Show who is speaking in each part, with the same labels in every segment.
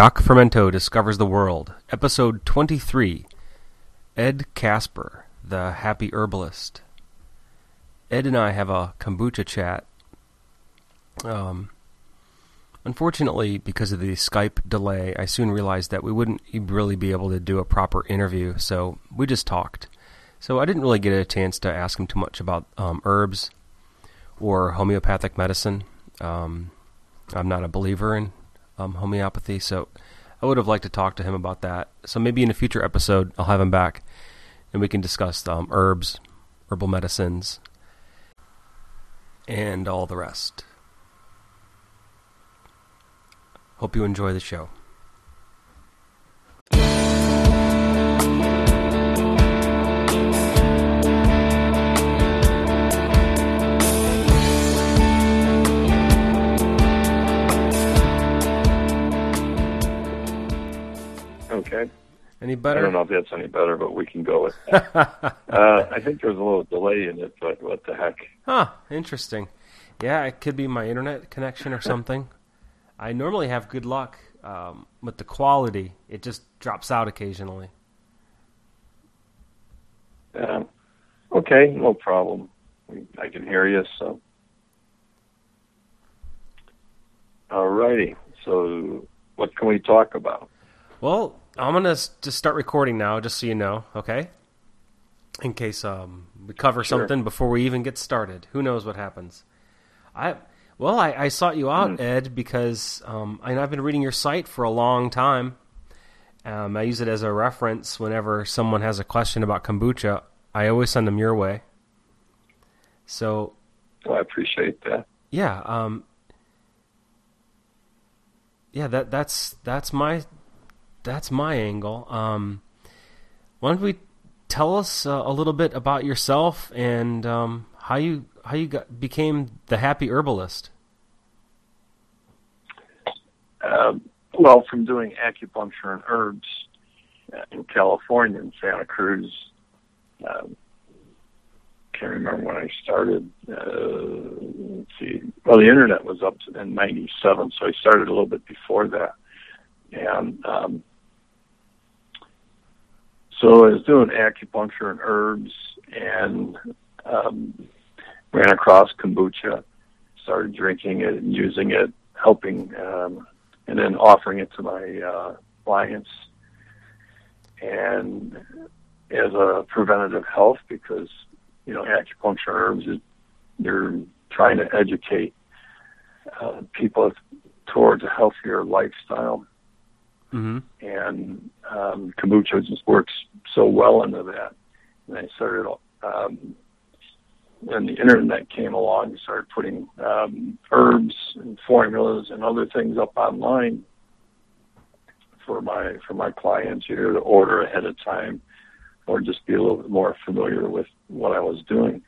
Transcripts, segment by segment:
Speaker 1: Doc Fermento Discovers the World, Episode 23 Ed Kasper, the Happy Herbalist. Ed and I have a kombucha chat. Um, unfortunately, because of the Skype delay, I soon realized that we wouldn't really be able to do a proper interview, so we just talked. So I didn't really get a chance to ask him too much about um, herbs or homeopathic medicine. Um, I'm not a believer in um, homeopathy, so I would have liked to talk to him about that. So maybe in a future episode, I'll have him back and we can discuss um, herbs, herbal medicines, and all the rest. Hope you enjoy the show.
Speaker 2: Okay.
Speaker 1: better?
Speaker 2: I don't know if that's any better, but we can go with that. uh, I think there's a little delay in it, but what the heck?
Speaker 1: Huh, interesting. Yeah, it could be my internet connection or something. I normally have good luck um, with the quality. It just drops out occasionally.
Speaker 2: Um, okay, no problem. I can hear you, so. All righty. So, what can we talk about?
Speaker 1: Well, I'm gonna just start recording now, just so you know, okay? In case um, we cover
Speaker 2: Sure.
Speaker 1: something before we even get started. Who knows what happens? I well, I, I sought you out,
Speaker 2: Hmm.
Speaker 1: Ed, because um, I, I've been reading your site for a long time. Um, I use it as a reference whenever someone has a question about kombucha. I always send them your way. So
Speaker 2: Well, I appreciate that.
Speaker 1: yeah, um, yeah, that that's that's my that's my angle. Um, why don't we tell us uh, a little bit about yourself and um, how you how you got, became the happy herbalist?
Speaker 2: Um, well, from doing acupuncture and herbs uh, in California in Santa Cruz, um, can't remember when I started. Uh, let's see. Well, the internet was up in '97, so I started a little bit before that, and um, so I was doing acupuncture and herbs, and um, ran across kombucha, started drinking it and using it, helping, um, and then offering it to my uh, clients, and as a preventative health because you know acupuncture herbs is they're trying to educate uh, people towards a healthier lifestyle
Speaker 1: Mm-hmm.
Speaker 2: and um, kombucha just works so well into that. And I started um, when the internet came along, I started putting um, herbs and formulas and other things up online for my for my clients, either to order ahead of time or just be a little bit more familiar with what I was doing,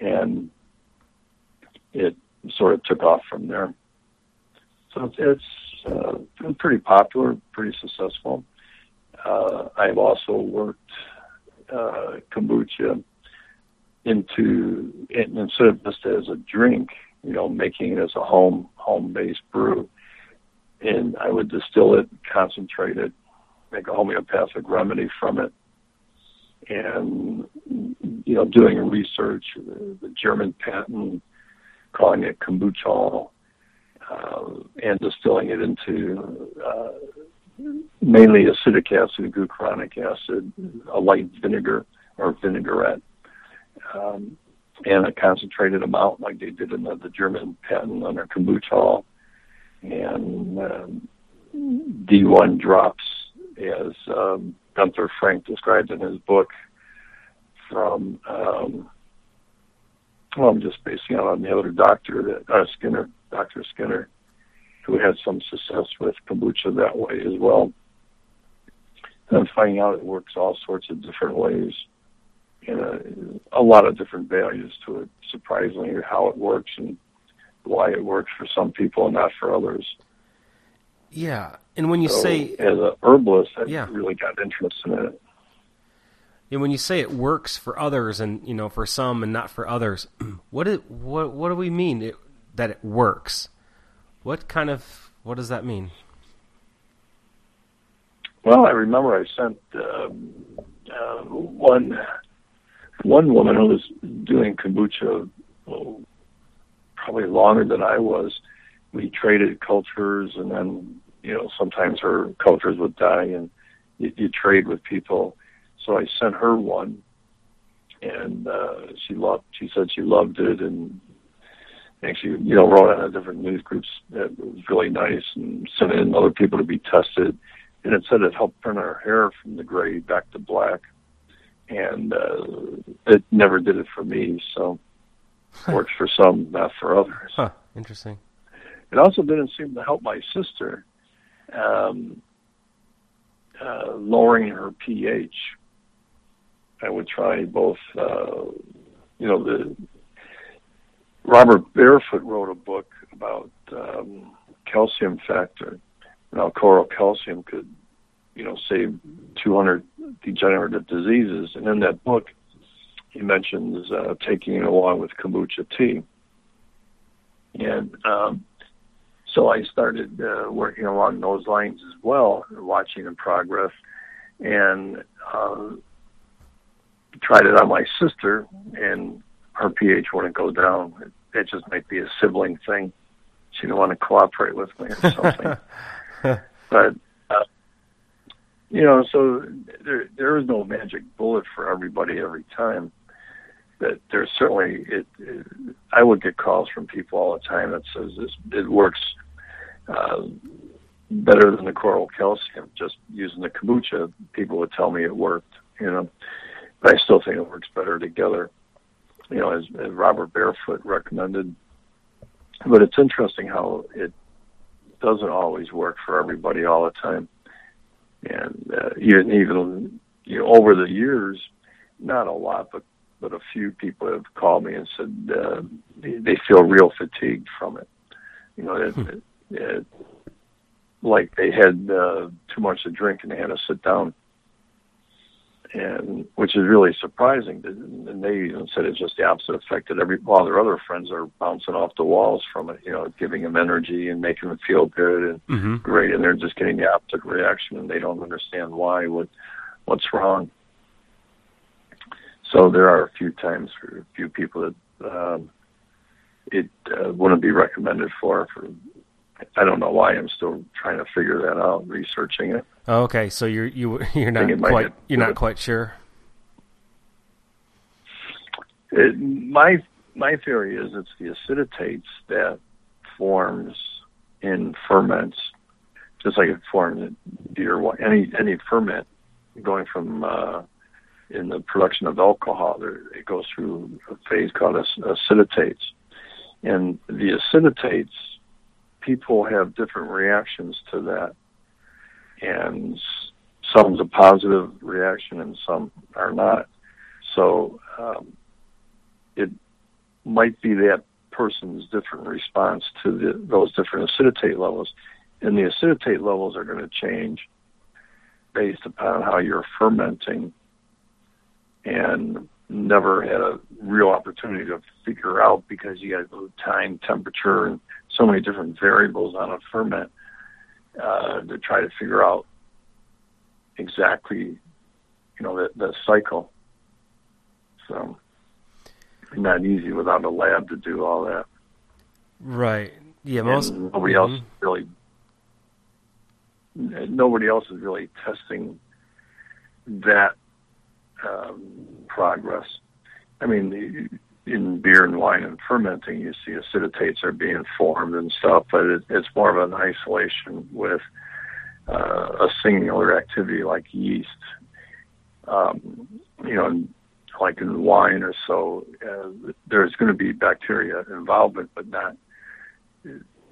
Speaker 2: and it sort of took off from there. So it's, it's uh, pretty popular, pretty successful. Uh, I've also worked uh, kombucha into instead of just as a drink, you know, making it as a home home based brew, and I would distill it, concentrate it, make a homeopathic remedy from it, and you know, doing research, the, the German patent, calling it kombucha uh, and distilling it into uh, mainly acetic acid, glucuronic acid, a light vinegar or vinaigrette, um, and a concentrated amount like they did in the, the German patent under kombucha, and um, D1 drops, as um, Gunther Frank described in his book, from um, well, I'm just basing it on the other doctor that uh, Sklenar, Doctor Sklenar, who had some success with kombucha that way as well. And finding out it works all sorts of different ways, and a, a lot of different values to it. Surprisingly, how it works and why it works for some people and not for others.
Speaker 1: Yeah, and when you
Speaker 2: So,
Speaker 1: say
Speaker 2: as a herbalist, I
Speaker 1: Yeah.
Speaker 2: really got interested in it.
Speaker 1: and when you say it works for others and you know for some and not for others, what it what what do we mean it, that it works? What kind of what does that mean?
Speaker 2: Well, I remember I sent um, uh, one one woman who was doing kombucha probably longer than I was. We traded cultures, and then you know sometimes her cultures would die, and you, you trade with people. So I sent her one, and uh, she loved. She said she loved it, and actually, you know, wrote on different news groups that it was really nice, and sent in other people to be tested. And it said it helped turn her hair from the gray back to black, and uh, it never did it for me. So works for some, not for others.
Speaker 1: Huh. Interesting.
Speaker 2: It also didn't seem to help my sister, um, uh, lowering her pH. I would try both. Uh, you know, the Robert Barefoot wrote a book about um, calcium factor and how coral calcium could, you know, save 200 degenerative diseases. And in that book, he mentions uh, taking it along with kombucha tea. And um, so I started uh, working along those lines as well, watching the progress, and uh, tried it on my sister, and her pH wouldn't go down. It, it just might be a sibling thing. She didn't want to cooperate with me or something. but uh, you know, so there there is no magic bullet for everybody every time. But there's certainly it, it. I would get calls from people all the time that says this it works uh, better than the coral calcium. Just using the kombucha, people would tell me it worked. You know, but I still think it works better together. You know, as, as Robert Barefoot recommended. But it's interesting how it doesn't always work for everybody all the time. And uh, even even you know over the years, not a lot, but but a few people have called me and said uh, they, they feel real fatigued from it. You know, it, hmm. it, it, like they had uh, too much to drink and they had to sit down and which is really surprising. And they even said it's just the opposite effect that every all their other friends are bouncing off the walls from it. You know, giving them energy and making them feel good and mm-hmm. great, and they're just getting the opposite reaction, and they don't understand why. What what's wrong? So there are a few times for a few people that um, it uh, wouldn't be recommended for for I don't know why I'm still trying to figure that out, researching it.
Speaker 1: Oh, okay, so you're you you're not quite you're not quite sure.
Speaker 2: It, my my theory is it's the acetates that forms in ferments, just like it forms in beer. Any any ferment going from uh, in the production of alcohol, there, it goes through a phase called acetates, and the acetates people have different reactions to that, and some's a positive reaction and some are not. So um, it might be that person's different response to the, those different acetate levels, and the acetate levels are going to change based upon how you're fermenting and never had a real opportunity to figure out because you got to time, temperature, and so many different variables on a ferment uh, to try to figure out exactly, you know, the, the cycle. So not easy without a lab to do all that.
Speaker 1: Right. Yeah. Most
Speaker 2: and nobody mm-hmm. else really. Nobody else is really testing that um, progress. I mean, in beer and wine and fermenting, you see acetates are being formed and stuff, but it, it's more of an isolation with uh, a singular activity like yeast. Um, you know, like in wine or so, uh, there's going to be bacteria involvement, but not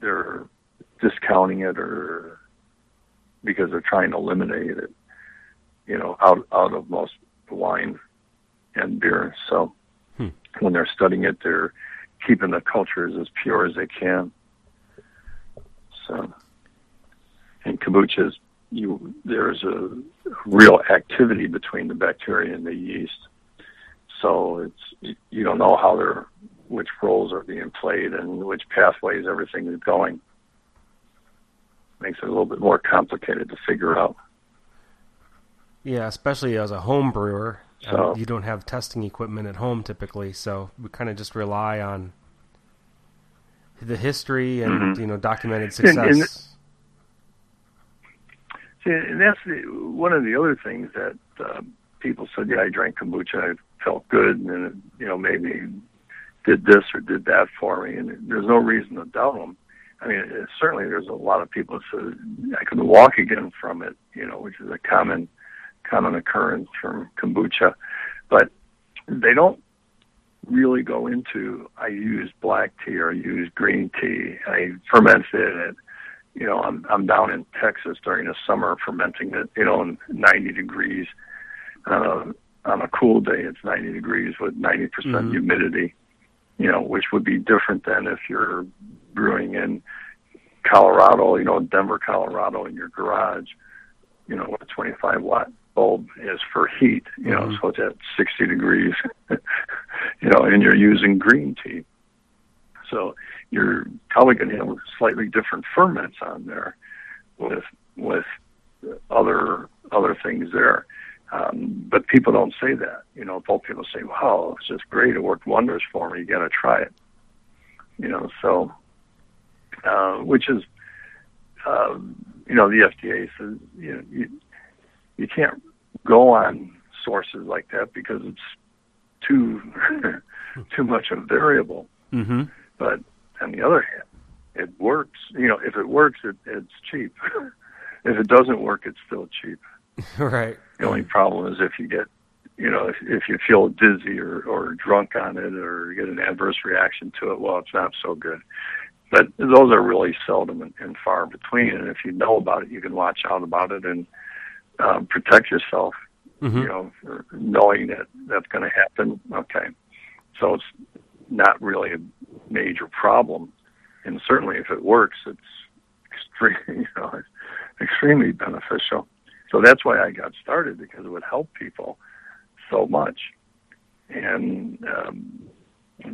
Speaker 2: they're discounting it or because they're trying to eliminate it. You know, out out of most wine and beer. So. When they're studying it, they're keeping the cultures as pure as they can. So, in kombuchas, you there's a real activity between the bacteria and the yeast. So it's you don't know how they're which roles are being played and which pathways everything is going. Makes it a little bit more complicated to figure out.
Speaker 1: Yeah, especially as a home brewer,
Speaker 2: So-
Speaker 1: um, you don't have testing equipment at home typically, so we kind of just rely on the history and
Speaker 2: Mhm.
Speaker 1: you know documented
Speaker 2: And- and-
Speaker 1: success.
Speaker 2: See, and that's the, one of the other things that uh, people said. Yeah, I drank kombucha. I felt good, and then it, you know maybe did this or did that for me. And there's no reason to doubt them. I mean, it, certainly there's a lot of people that said I could walk again from it. You know, which is a common common occurrence from kombucha, but they don't really go into I use black tea or I use green tea. I fermented it. You know, I'm I'm down in Texas during the summer fermenting it. You know, in 90 degrees. Uh, on a cool day, it's 90 degrees with 90%
Speaker 1: Mhm.
Speaker 2: humidity. You know, which would be different than if you're brewing in Colorado. You know, Denver, Colorado, in your garage. You know, with a 25 watt bulb is for heat. You know,
Speaker 1: Mhm.
Speaker 2: so it's at 60 degrees. you know, and you're using green tea. So you're probably going to have slightly different ferments on there with with other other things there. Um, but people don't say that. You know, both people say, "Wow, it's just great. It worked wonders for me. You got to try it." You know, so uh, which is, um, you know, the FDA says you know you you can't go on sources like that because it's too too much of a variable.
Speaker 1: Mm-hmm.
Speaker 2: But on the other hand, it works. You know, if it works, it, it's cheap. if it doesn't work, it's still cheap.
Speaker 1: right.
Speaker 2: The only problem is if you get, you know, if, if you feel dizzy or, or drunk on it or get an adverse reaction to it, well, it's not so good. But those are really seldom and, and far between. And if you know about it, you can watch out about it and um, protect yourself
Speaker 1: hmm
Speaker 2: you know, for knowing that that's going to happen. Okay, so it's not really a major problem, and certainly if it works, it's extremely, you know, it's extremely beneficial. So that's why I got started because it would help people so much, and um,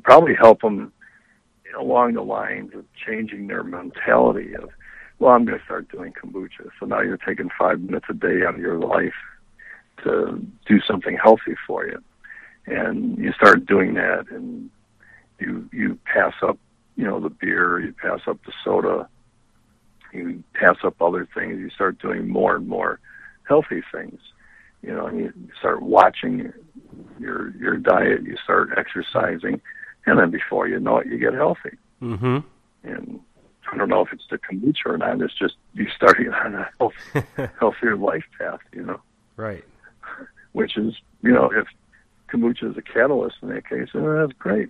Speaker 2: probably help them along the lines of changing their mentality of, well, I'm going to start doing kombucha. So now you're taking five minutes a day out of your life to do something healthy for you. And you start doing that and you you pass up, you know, the beer, you pass up the soda, you pass up other things, you start doing more and more healthy things. You know, and you start watching your your diet, you start exercising, and then before you know it you get healthy.
Speaker 1: Mm-hmm.
Speaker 2: And I don't know if it's the kombucha or not, it's just you starting on a health, healthier life path, you know
Speaker 1: right.
Speaker 2: which is, you know, if kombucha is a catalyst in that case, then that's great.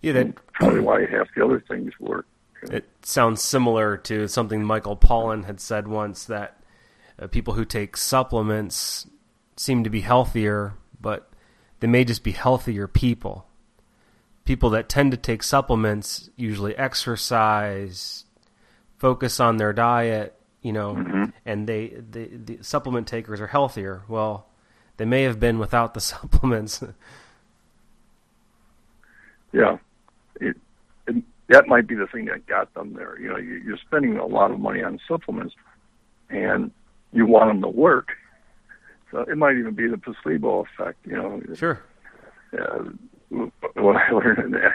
Speaker 1: Yeah, that
Speaker 2: Probably why half the other things work.
Speaker 1: It sounds similar to something Michael Pollan had said once that uh, people who take supplements seem to be healthier, but they may just be healthier people. People that tend to take supplements usually exercise, focus on their diet, you know,
Speaker 2: Mhm.
Speaker 1: and they the, the supplement takers are healthier. Well, they may have been without the supplements.
Speaker 2: Yeah, it, it that might be the thing that got them there. You know, you, you're spending a lot of money on supplements, and you want them to work. So it might even be the placebo effect. You know,
Speaker 1: sure.
Speaker 2: uh, what I learned in that,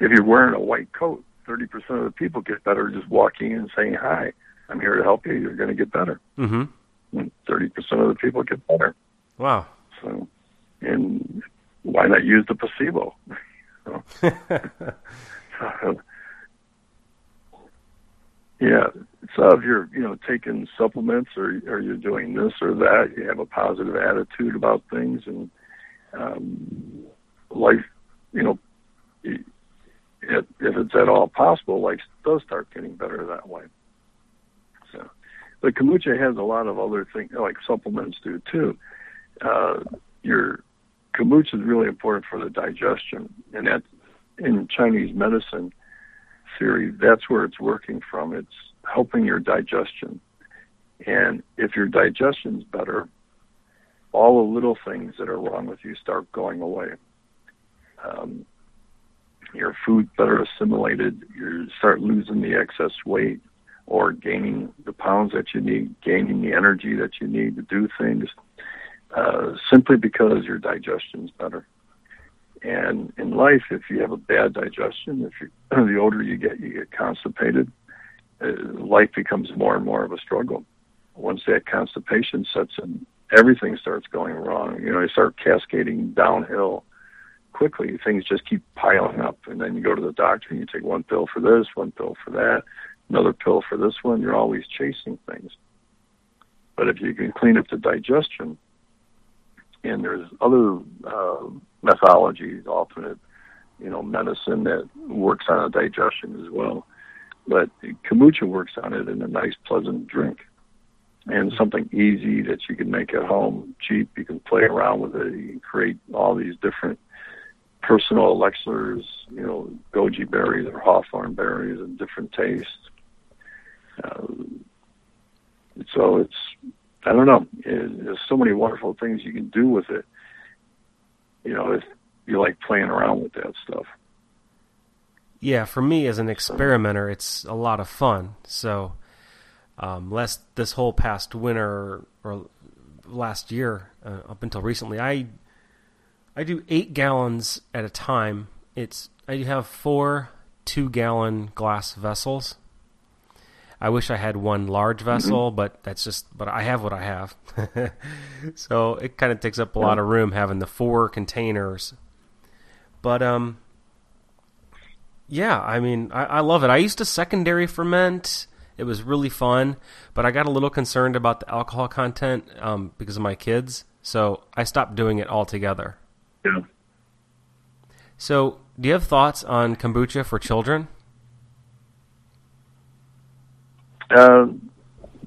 Speaker 2: if you're wearing a white coat, 30% of the people get better just walking in and saying, hi, I'm here to help you. You're going to get better.
Speaker 1: Mm-hmm.
Speaker 2: And 30% of the people get better.
Speaker 1: Wow.
Speaker 2: So, and why not use the placebo? So, yeah. So if you're, you know, taking supplements or or you're doing this or that, you have a positive attitude about things, and um, life, you know, if, it's at all possible, life does start getting better that way. So, but kombucha has a lot of other things, like supplements do too. Uh, your kombucha is really important for the digestion, and that in Chinese medicine theory, that's where it's working from. It's helping your digestion, and if your digestion's better, all the little things that are wrong with you start going away. Um, your food better assimilated. You start losing the excess weight or gaining the pounds that you need, gaining the energy that you need to do things, uh, simply because your digestion's better. And in life, if you have a bad digestion, if you the older you get, you get constipated. Uh, life becomes more and more of a struggle. Once that constipation sets in, everything starts going wrong. You know, you start cascading downhill quickly. Things just keep piling up, and then you go to the doctor and you take one pill for this, one pill for that, another pill for this one. You're always chasing things. But if you can clean up the digestion, and there's other uh, methodologies, alternate, you know, medicine that works on the digestion as well. But kombucha works on it in a nice, pleasant drink and something easy that you can make at home, cheap. You can play around with it. You can create all these different personal elixirs, you know, goji berries or hawthorn berries and different tastes. Uh, so it's, I don't know, it, there's so many wonderful things you can do with it. You know, if you like playing around with that stuff.
Speaker 1: Yeah, for me as an experimenter, it's a lot of fun. So, um, last this whole past winter or last year, uh, up until recently, I I do eight gallons at a time. It's I have four two gallon glass vessels. I wish I had one large mm-hmm. vessel, mm-hmm. but that's just but I have what I have. so it kind of takes up a lot of room having the four containers. But um yeah, I mean I, I love it. I used to secondary ferment it was really fun, but I got a little concerned about the alcohol content um, because of my kids, so I stopped doing it altogether.
Speaker 2: Yeah.
Speaker 1: So, do you have thoughts on kombucha for children?
Speaker 2: Uh,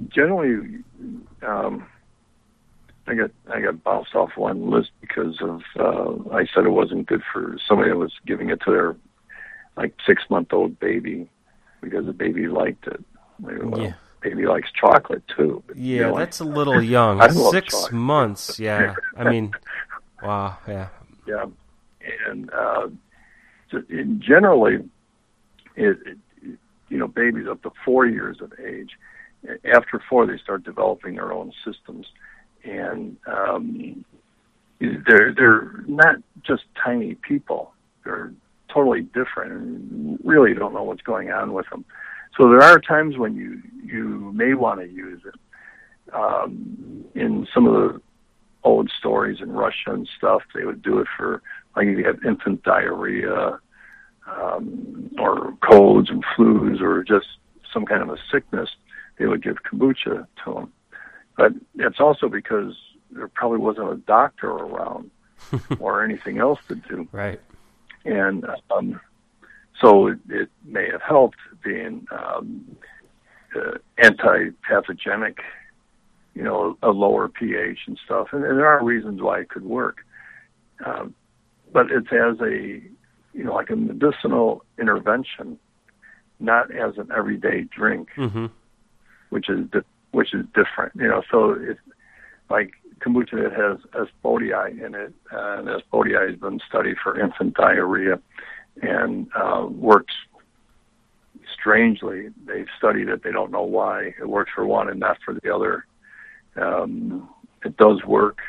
Speaker 2: generally, um, I got I got bounced off one list because of uh, I said it wasn't good for somebody that was giving it to their like six month old baby because the baby liked it. Well, yeah. Baby likes chocolate too.
Speaker 1: Yeah, you know, that's a little young. Six months. Yeah. I mean, wow. Yeah.
Speaker 2: Yeah. And uh, generally, it, it, you know, babies up to four years of age, after four, they start developing their own systems, and um, they're they're not just tiny people. They're totally different, and really don't know what's going on with them. So there are times when you you may want to use it. Um, in some of the old stories in Russia and stuff, they would do it for like if you have infant diarrhea um, or colds and flus or just some kind of a sickness, they would give kombucha to them. But it's also because there probably wasn't a doctor around or anything else to do.
Speaker 1: Right.
Speaker 2: And um, so it, it may have helped being um, uh, anti-pathogenic, you know, a lower pH and stuff. And, and there are reasons why it could work. Um, but it's as a, you know, like a medicinal intervention, not as an everyday drink,
Speaker 1: mm-hmm.
Speaker 2: which is di- which is different. You know, so it's like kombucha that has aspartate in it, and aspartate has been studied for infant diarrhea and uh, works strangely. They've studied it. They don't know why it works for one and not for the other. Um, it does work,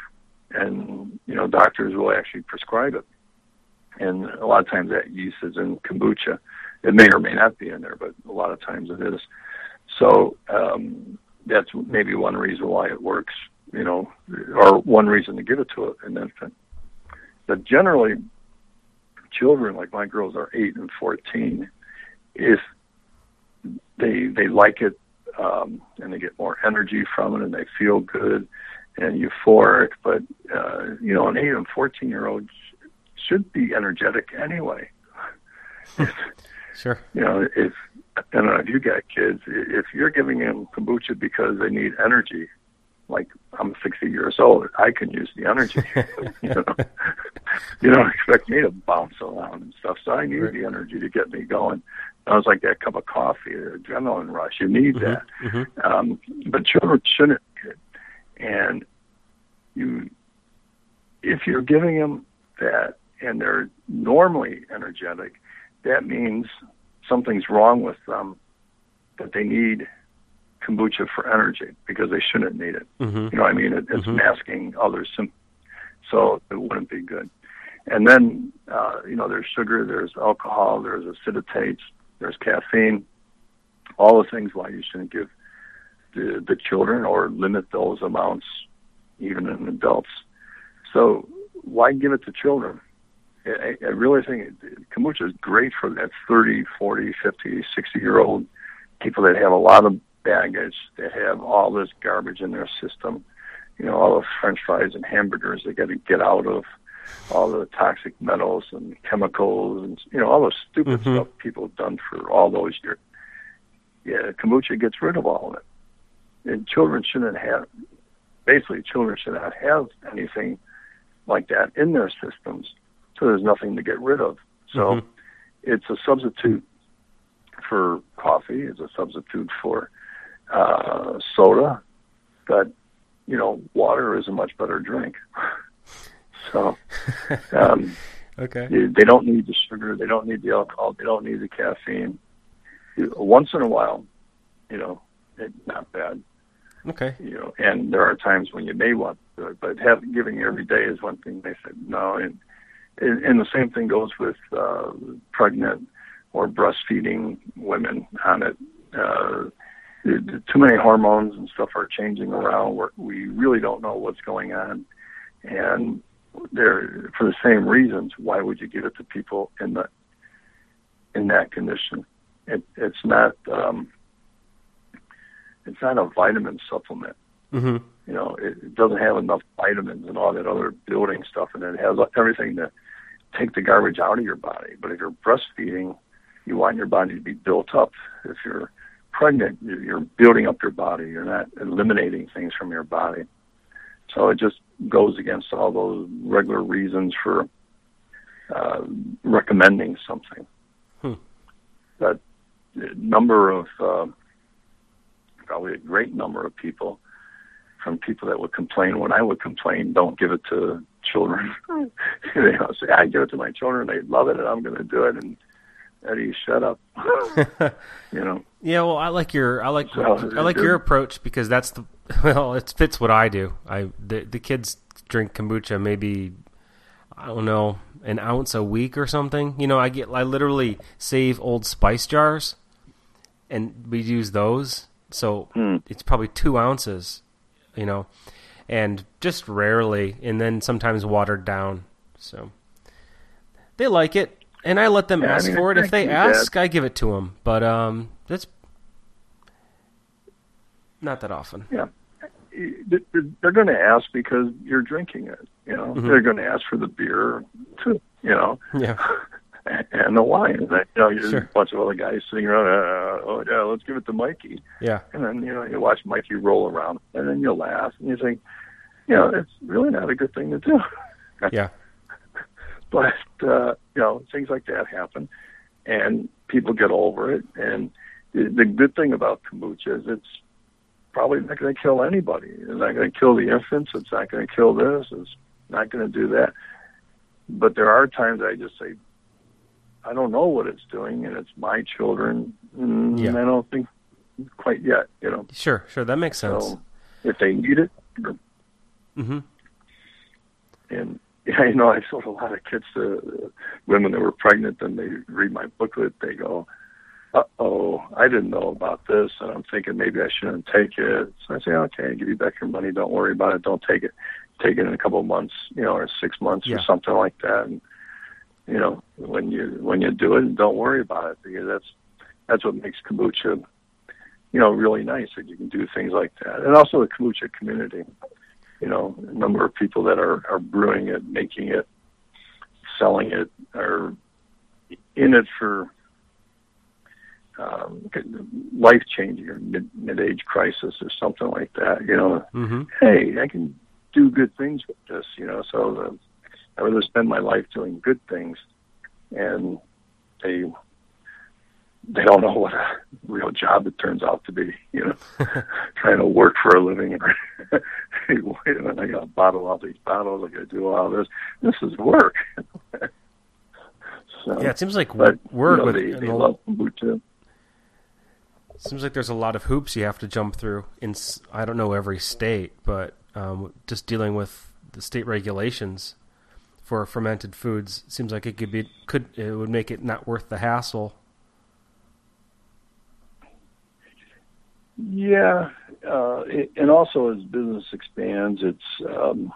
Speaker 2: and you know doctors will actually prescribe it. And a lot of times that yeast is in kombucha. It may or may not be in there, but a lot of times it is. So um, that's maybe one reason why it works. You know, or one reason to give it to an infant. But generally, children, like my girls are eight and fourteen, if they they like it um, and they get more energy from it and they feel good and euphoric, but uh, you know, an eight and fourteen year old should be energetic anyway.
Speaker 1: sure.
Speaker 2: You know, if I don't know if you got kids, if you're giving them kombucha because they need energy, like I'm 60 years old, I can use the energy. you know, you don't expect me to bounce around and stuff, so I need right. the energy to get me going. I was like that cup of coffee, adrenaline rush. You need mm-hmm. that. Mm-hmm. Um, but children shouldn't. And you, if you're giving them that and they're normally energetic, that means something's wrong with them, that they need kombucha for energy because they shouldn't need it.
Speaker 1: Mm-hmm.
Speaker 2: You know, what I mean, it, it's
Speaker 1: Mhm.
Speaker 2: masking other symptoms, so it wouldn't be good. And then, uh, you know, there's sugar, there's alcohol, there's acetates, there's caffeine, all the things why you shouldn't give the, the children or limit those amounts even in adults. So why give it to children? I, I really think kombucha is great for that 30, 40, 50, 60 year old people that have a lot of baggage, that have all this garbage in their system, you know, all the french fries and hamburgers they got to get out of, all the toxic metals and chemicals and, you know, all the stupid
Speaker 1: Mhm.
Speaker 2: stuff people have done for all those years. Yeah, kombucha gets rid of all of it. And children shouldn't have, basically, children should not have anything like that in their systems. So there's nothing to get rid of. So
Speaker 1: Mhm.
Speaker 2: it's a substitute for coffee. It's a substitute for uh, soda, but you know, water is a much better drink. so um,
Speaker 1: okay.
Speaker 2: they they don't need the sugar. They don't need the alcohol. They don't need the caffeine. Once in a while, you know, it's not bad
Speaker 1: Okay.
Speaker 2: you know, and there are times when you may want to do it, but have, giving every day is one thing. They said no, and and, and the same thing goes with uh, pregnant or breastfeeding women on it. Uh, too many hormones and stuff are changing around. Where we really don't know what's going on, and there for the same reasons. Why would you give it to people in the in that condition? It, it's not. Um, it's not a vitamin supplement.
Speaker 1: Mm-hmm.
Speaker 2: You know, it, it doesn't have enough vitamins and all that other building stuff, and it has everything to take the garbage out of your body. But if you're breastfeeding, you want your body to be built up. If you're pregnant, you're you're building up your body. You're not eliminating things from your body. So it just goes against all those regular reasons for uh, recommending something.
Speaker 1: Hmm.
Speaker 2: But the number of uh, probably a great number of people from people that would complain when I would complain, don't give it to children. they know, say, I give it to my children, they love it, and I'm going to do it. And Eddie, shut up. you know,
Speaker 1: Yeah, well, I like your I like
Speaker 2: So,
Speaker 1: I like your approach because that's the well, it fits what I do. I the the kids drink kombucha maybe I don't know an ounce a week or something. You know, I get I literally save old spice jars, and we use those. So
Speaker 2: Hmm.
Speaker 1: it's probably two ounces, you know, and just rarely, and then sometimes watered down. So they like it, and I let them
Speaker 2: Yeah, I
Speaker 1: ask
Speaker 2: mean,
Speaker 1: for it. If they
Speaker 2: think that-
Speaker 1: ask, I give it to them. But um, that's not that often.
Speaker 2: yeah. They're going to ask because you're drinking it. You know,
Speaker 1: Mhm.
Speaker 2: they're going to ask for the beer too. You know,
Speaker 1: Yeah.
Speaker 2: and the wine. You know, there's
Speaker 1: Sure.
Speaker 2: a bunch of other guys sitting around. Uh, oh yeah, let's give it to Mikey.
Speaker 1: Yeah.
Speaker 2: And then you know you watch Mikey roll around, and then you laugh, and you think, you know, it's really not a good thing to do.
Speaker 1: Yeah.
Speaker 2: But uh, you know, things like that happen, and people get over it. And the, the good thing about kombucha is it's probably not going to kill anybody. It's not going to kill the infants. It's not going to kill this. It's not going to do that. But there are times I just say, I don't know what it's doing, and it's my children. Mm,
Speaker 1: Yeah.
Speaker 2: I don't think quite yet. You know,
Speaker 1: Sure. Sure. That makes sense.
Speaker 2: so if they need it,
Speaker 1: hmm
Speaker 2: and you know, I sold a lot of kits to women that were pregnant, and they read my booklet. They go, "Uh oh, I didn't know about this," and I'm thinking maybe I shouldn't take it. So I say, "Okay, I'll give you back your money. Don't worry about it. Don't take it. Take it in a couple of months, you know, or six months
Speaker 1: Yeah.
Speaker 2: or something like that." And you know, when you when you do it, don't worry about it because that's that's what makes kombucha, you know, really nice that you can do things like that, and also the kombucha community you know, a number of people that are, are brewing it, making it, selling it, are in it for um, life changing or mid mid age crisis or something like that. You know,
Speaker 1: hmm
Speaker 2: hey, I can do good things with this. You know, so the, I rather spend my life doing good things, and they they don't know what a real job it turns out to be. You know, trying to work for a living. hey, wait a minute, I got to bottle all these bottles. I got to do all this. This is work. so,
Speaker 1: Yeah. It seems like
Speaker 2: but
Speaker 1: work
Speaker 2: you know,
Speaker 1: with
Speaker 2: they, they love.
Speaker 1: Seems like there's a lot of hoops you have to jump through. In I don't know every state, but um, just dealing with the state regulations for fermented foods seems like it could be could it would make it not worth the hassle.
Speaker 2: Yeah, uh, it, and also as business expands, it's um,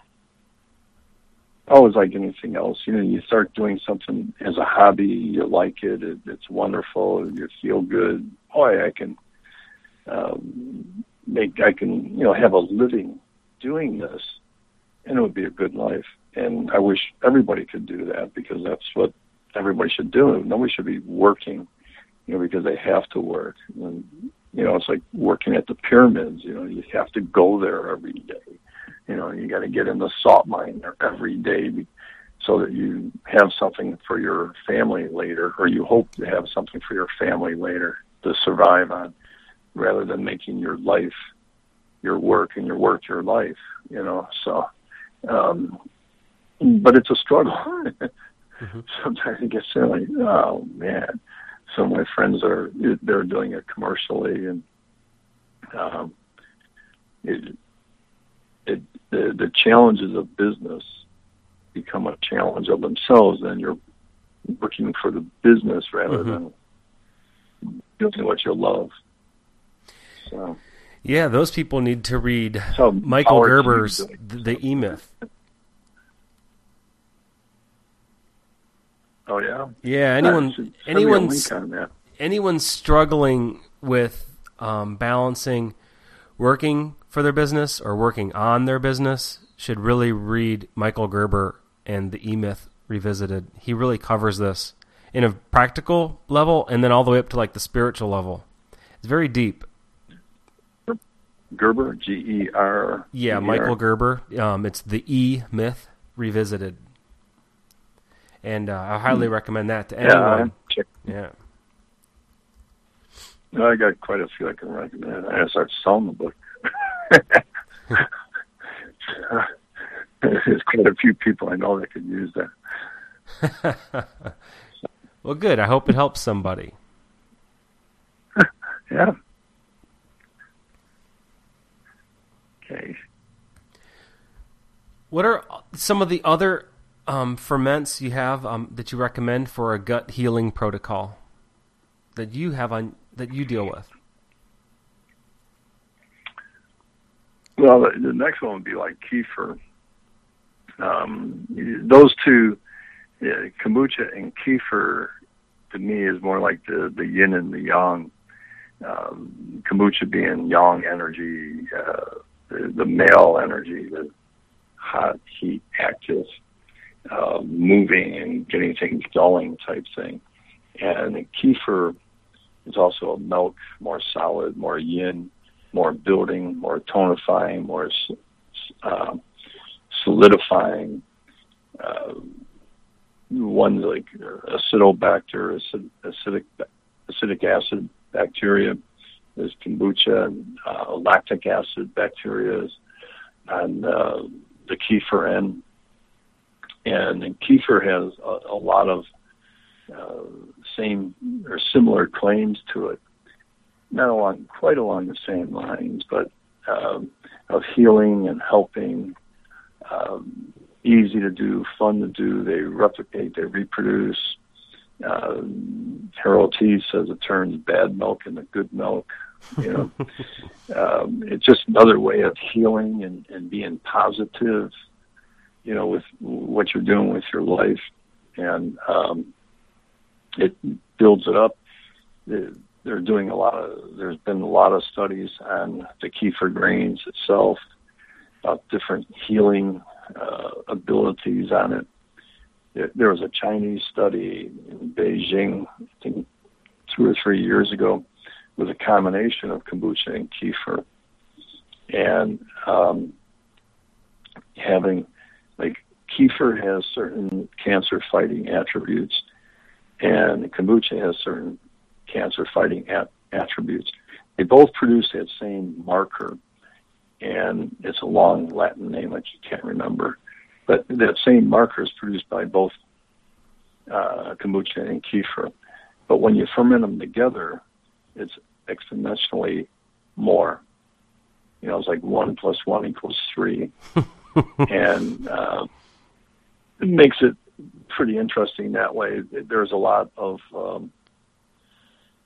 Speaker 2: always like anything else. You know, you start doing something as a hobby, you like it, it it's wonderful, you feel good. Boy, I can um, make, I can, you know, have a living doing this, and it would be a good life. And I wish everybody could do that because that's what everybody should do. Nobody should be working, you know, because they have to work. And, you know, it's like working at the pyramids. You know, you have to go there every day you know, you got to get in the salt mine every day so that you have something for your family later, or you hope to have something for your family later to survive on, rather than making your life your work and your work your life. You know, so. Um, but it's a struggle. mm-hmm. Sometimes it gets like, oh man. Some of my friends are they're doing it commercially, and um, it, it, the, the challenges of business become a challenge of themselves, and you're working for the business rather mm-hmm. than doing what you love. So.
Speaker 1: Yeah, those people need to read so Michael Gerber's The, the E Myth.
Speaker 2: Oh yeah.
Speaker 1: Yeah. Anyone. anyone. Anyone struggling with um, balancing working for their business or working on their business should really read Michael Gerber and the E Myth Revisited. He really covers this in a practical level and then all the way up to like the spiritual level. It's very deep.
Speaker 2: Gerber, G E R.
Speaker 1: Yeah, Michael Gerber. Um, it's the E Myth Revisited, and uh, I highly hmm. recommend that to anyone. Yeah,
Speaker 2: yeah. I got quite a few I can recommend. I start selling the book. There's quite a few people I know that could use
Speaker 1: that. well, good. I hope it helps somebody.
Speaker 2: yeah. Okay.
Speaker 1: What are some of the other um, ferments you have um, that you recommend for a gut healing protocol that you have on that you deal with?
Speaker 2: Well, the, the next one would be like kefir. Um, those two, yeah, kombucha and kefir, to me is more like the the yin and the yang. Um, kombucha being yang energy, uh, the, the male energy, the hot, heat, active, uh, moving and getting things going type thing. And kefir is also a milk, more solid, more yin more building, more tonifying, more uh, solidifying. Uh, ones like acetobacter, acid, acidic acidic acid bacteria. There's kombucha and uh, lactic acid bacteria, and uh, the kefir N. And, and kefir has a, a lot of uh, same or similar claims to it not along quite along the same lines, but um, of healing and helping. Um, easy to do, fun to do. They replicate, they reproduce. Um, Harold T says it turns bad milk into good milk. You know, um, it's just another way of healing and, and being positive. You know, with what you're doing with your life, and um, it builds it up. They're doing a lot of there's been a lot of studies on the kefir grains itself about different healing uh, abilities on it. There was a chinese study in beijing i think two or three years ago with a combination of kombucha and kefir and um, having like kefir has certain cancer fighting attributes and kombucha has certain cancer fighting at- attributes. They both produce that same marker, and it's a long Latin name that you can't remember. But that same marker is produced by both uh, kombucha and kefir. But when you ferment them together, it's exponentially more. You know, it's like one plus one equals three, and uh, it makes it pretty interesting that way. There's a lot of, um,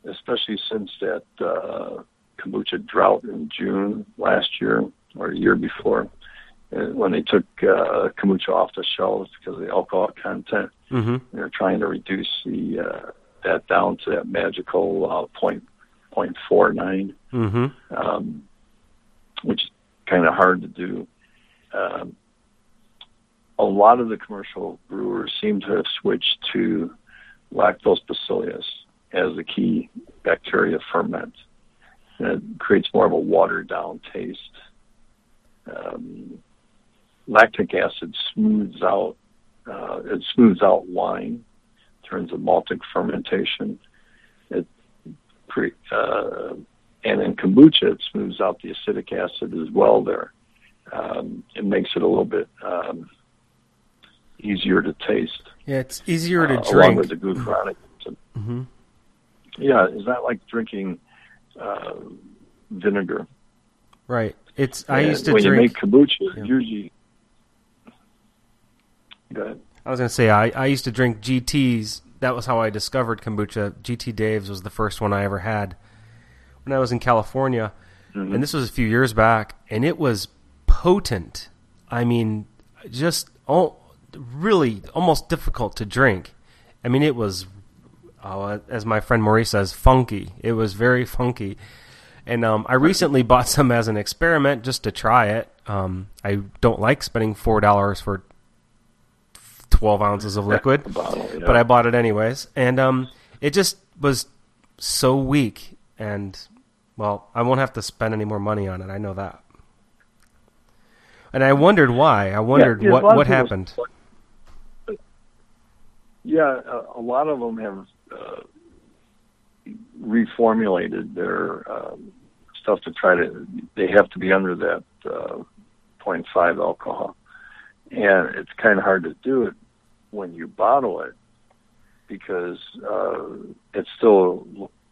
Speaker 2: especially since that uh, kombucha drought in June last year or a year before, uh, when they took uh, kombucha off the shelves because of the alcohol content.
Speaker 1: Mm-hmm.
Speaker 2: They're trying to reduce the uh, that down to that magical uh, point point four nine,
Speaker 1: Mm-hmm.
Speaker 2: um, which is kind of hard to do. Um, a lot of the commercial brewers seem to have switched to lactobacillus as the key bacteria ferment. And it creates more of a watered down taste. Um, lactic acid smooths out uh, it smooths out wine in terms of maltic fermentation. It pre, uh, and in kombucha it smooths out the acetic acid as well. There, um, it makes it a little bit um, easier to taste.
Speaker 1: Yeah, it's easier to
Speaker 2: uh, along
Speaker 1: drink.
Speaker 2: with the glucuronic.
Speaker 1: hmm
Speaker 2: Yeah, is that like drinking uh, vinegar?
Speaker 1: Right. It's. I
Speaker 2: And
Speaker 1: used to
Speaker 2: when
Speaker 1: drink.
Speaker 2: you make kombucha,
Speaker 1: Yeah.
Speaker 2: usually. Go ahead.
Speaker 1: I was gonna say I, I used to drink GTS. That was how I discovered kombucha. GT Dave's was the first one I ever had when I was in California,
Speaker 2: Mhm.
Speaker 1: and this was a few years back, and it was potent. I mean, just oh, really almost difficult to drink. I mean, it was, oh, as my friend Maurice says, funky. It was very funky. And um, I recently bought some as an experiment just to try it. Um, I don't like spending four dollars for twelve ounces of liquid,
Speaker 2: bottle, yeah.
Speaker 1: but I bought it anyways, and um, it just was so weak. And well, I won't have to spend any more money on it. I know that. And I wondered why. I wondered
Speaker 2: yeah,
Speaker 1: what what
Speaker 2: people-
Speaker 1: happened.
Speaker 2: Yeah, a, a lot of them have uh, reformulated their um, stuff to try to. They have to be under that uh, 0.5 alcohol, and it's kind of hard to do it when you bottle it because uh, it's still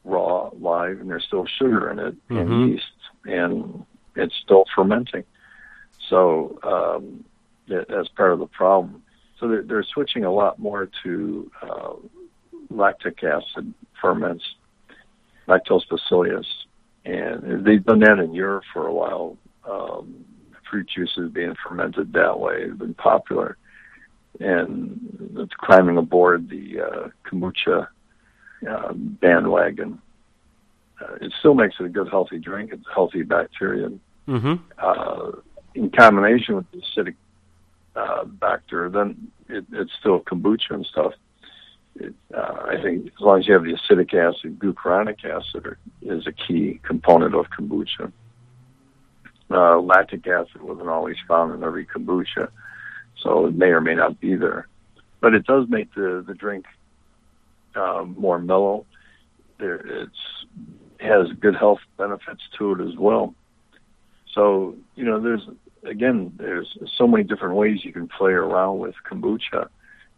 Speaker 2: raw, live, and there's still sugar in it
Speaker 1: Mhm.
Speaker 2: and yeast, and it's still fermenting. So um, that's part of the problem. So they're, they're switching a lot more to uh, lactic acid ferments, lactobacillus, and they've done that in Europe for a while. Um, fruit juices being fermented that way have been popular, and it's climbing aboard the uh, kombucha uh, bandwagon. Uh, it still makes it a good, healthy drink. It's healthy bacteria
Speaker 1: Mm-hmm.
Speaker 2: uh, in combination with the acidic uh, bacter, then it, it's still kombucha and stuff. It, uh, I think as long as you have the acetic acid, glucuronic acid are, is a key component of kombucha. Uh, lactic acid wasn't always found in every kombucha, so it may or may not be there. But it does make the, the drink uh, more mellow. There, it's has good health benefits to it as well. So, you know, there's again, there's so many different ways you can play around with kombucha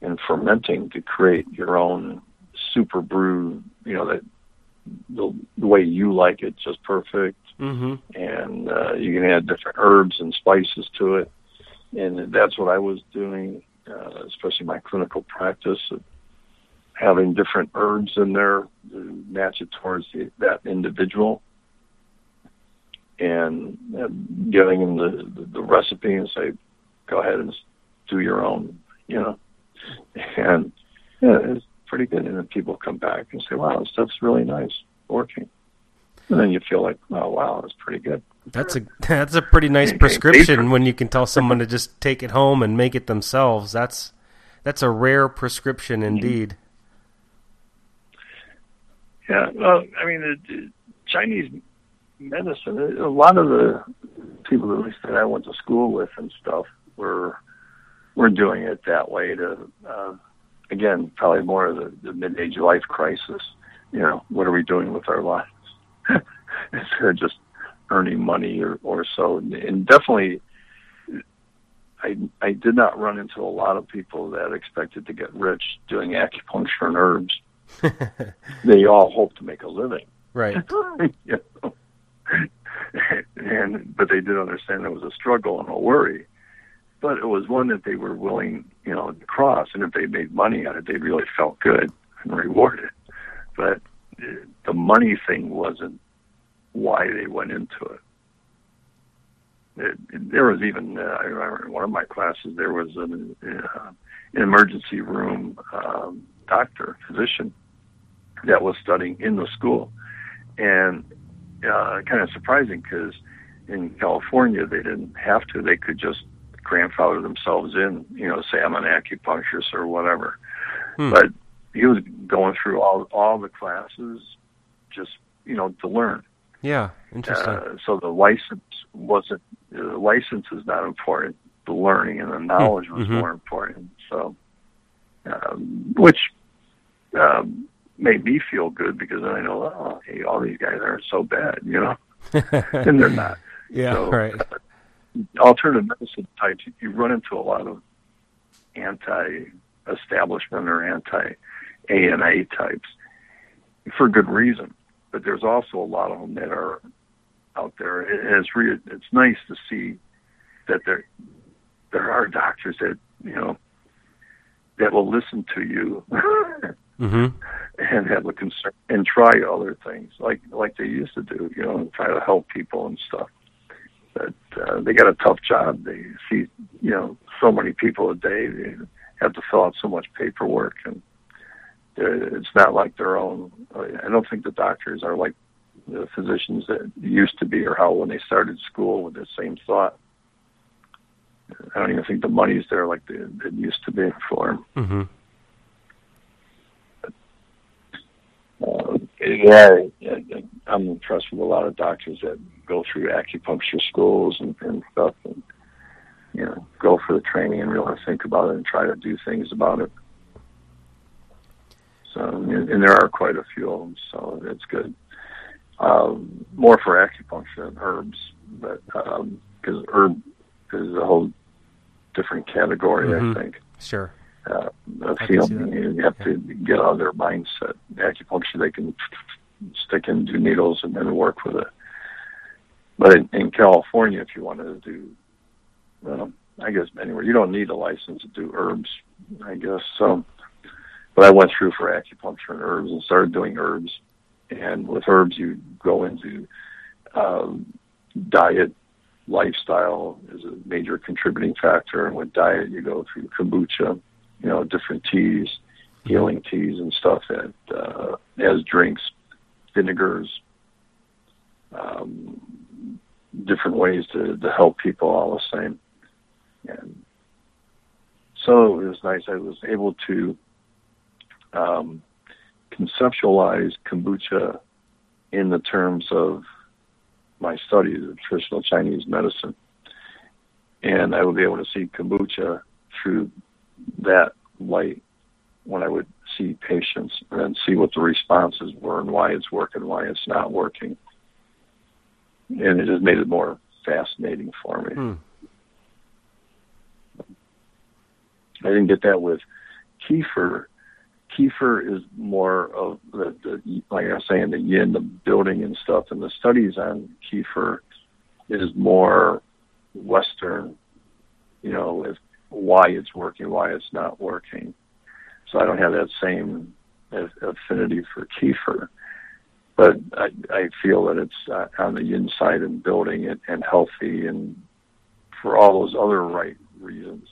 Speaker 2: and fermenting to create your own super brew, you know, that the, the way you like it, just perfect.
Speaker 1: Mm-hmm.
Speaker 2: And uh, you can add different herbs and spices to it. And that's what I was doing, uh, especially my clinical practice, of having different herbs in there to match it towards the, that individual and uh, giving them the, the, the recipe and say, go ahead and do your own, you know. And yeah, it's pretty good. And then people come back and say, wow, this stuff's really nice working. And then you feel like, oh, wow, that's pretty good.
Speaker 1: That's a that's a pretty nice prescription when you can tell someone to just take it home and make it themselves. That's that's a rare prescription indeed.
Speaker 2: Yeah, well, I mean, the, the Chinese medicine, a lot of the people, at least that I went to school with and stuff, were were doing it that way to, uh, again, probably more of the, the mid-age life crisis. You know, what are we doing with our lives? Instead of just earning money or, or so. And definitely, I, I did not run into a lot of people that expected to get rich doing acupuncture and herbs they all hope to make a living.
Speaker 1: Right.
Speaker 2: you know? and but they did understand it was a struggle and a worry. But it was one that they were willing, you know, to cross. And if they made money on it, they really felt good and rewarded. But the money thing wasn't why they went into it. it, it there was even uh, I remember in one of my classes there was an, uh, an emergency room um, doctor physician that was studying in the school, and uh, kind of surprising because in California they didn't have to; they could just grandfather themselves in, you know, say I'm an acupuncturist or whatever. Hmm. But he was going through all all the classes just you know to learn.
Speaker 1: Yeah, interesting. Uh,
Speaker 2: so the license wasn't the license is not important. The learning and the hmm. knowledge was mm-hmm. more important. So, um, which um, made me feel good because I know oh, hey, all these guys aren't so bad, you know, and they're not.
Speaker 1: yeah, so, right. Uh,
Speaker 2: alternative medicine types, you run into a lot of anti-establishment or anti-AMA types for good reason. But there's also a lot of them that are out there. It's re- it's nice to see that there there are doctors that you know that will listen to you
Speaker 1: mm-hmm.
Speaker 2: and have a concern and try other things like like they used to do, you know, and try to help people and stuff. But uh, they got a tough job. They see you know so many people a day. They have to fill out so much paperwork and it's not like their own. I don't think the doctors are like the physicians that used to be, or how when they started school with the same thought. I don't even think the money's there like it used to be for them.
Speaker 1: Mm-hmm.
Speaker 2: Uh, yeah, I'm impressed with a lot of doctors that go through acupuncture schools and, and stuff, and you know, go for the training and really think about it and try to do things about it. So, and, and there are quite a few of them, so it's good. Um, more for acupuncture and herbs, but because um, herb is a whole different category, mm-hmm. I think.
Speaker 1: Sure.
Speaker 2: Uh, field, you have yeah. to get out of their mindset. Acupuncture, they can stick in, do needles, and then work with it. But in, in California, if you wanted to do, well, I guess anywhere, you don't need a license to do herbs, I guess. So, but I went through for acupuncture and herbs and started doing herbs. And with herbs, you go into um, diet, lifestyle is a major contributing factor. And with diet, you go through kombucha, you know, different teas, healing teas and stuff that, uh, as drinks, vinegars, um, different ways to, to help people all the same. And so it was nice. I was able to um, conceptualize kombucha in the terms of my studies of traditional Chinese medicine. And I would be able to see kombucha through that light when I would see patients and see what the responses were and why it's working, why it's not working. And it just made it more fascinating for me.
Speaker 1: Hmm.
Speaker 2: I didn't get that with kefir kefir is more of the, the like I was saying, the yin, the building and stuff, and the studies on kefir is more Western, you know, with why it's working, why it's not working. So I don't have that same affinity for kefir, but I, I feel that it's uh, on the inside and building it and healthy and for all those other right reasons.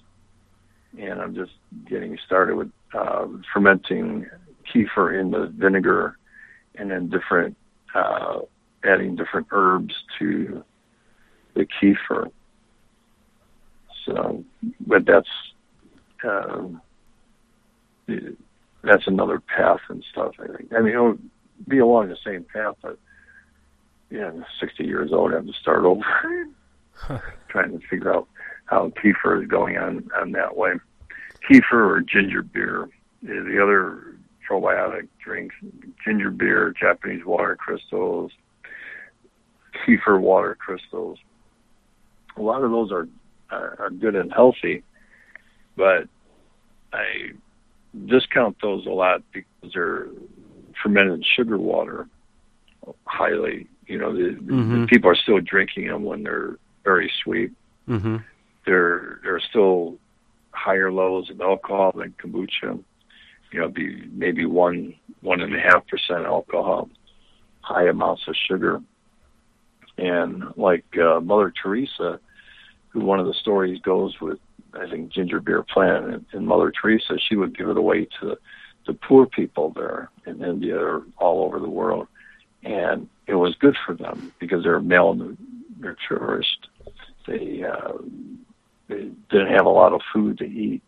Speaker 2: And I'm just getting started with uh, fermenting kefir in the vinegar, and then different uh, adding different herbs to the kefir. So, but that's um, that's another path and stuff. I think. I mean, it'll be along the same path, but yeah, 60 years old, I have to start over, trying to figure out how kefir is going on on that way kefir or ginger beer. The other probiotic drinks, ginger beer, Japanese water crystals, kefir water crystals. A lot of those are are good and healthy, but I discount those a lot because they're fermented sugar water, highly. You know, the,
Speaker 1: Mhm.
Speaker 2: the people are still drinking them when they're very sweet.
Speaker 1: Mm-hmm.
Speaker 2: There, there are still higher levels of alcohol than kombucha. You know, be maybe one one and a half percent alcohol, high amounts of sugar, and like uh, Mother Teresa, who one of the stories goes with, I think ginger beer plant, and, and Mother Teresa, she would give it away to the poor people there in India or all over the world, and it was good for them because they're malnourished. They uh, they didn't have a lot of food to eat.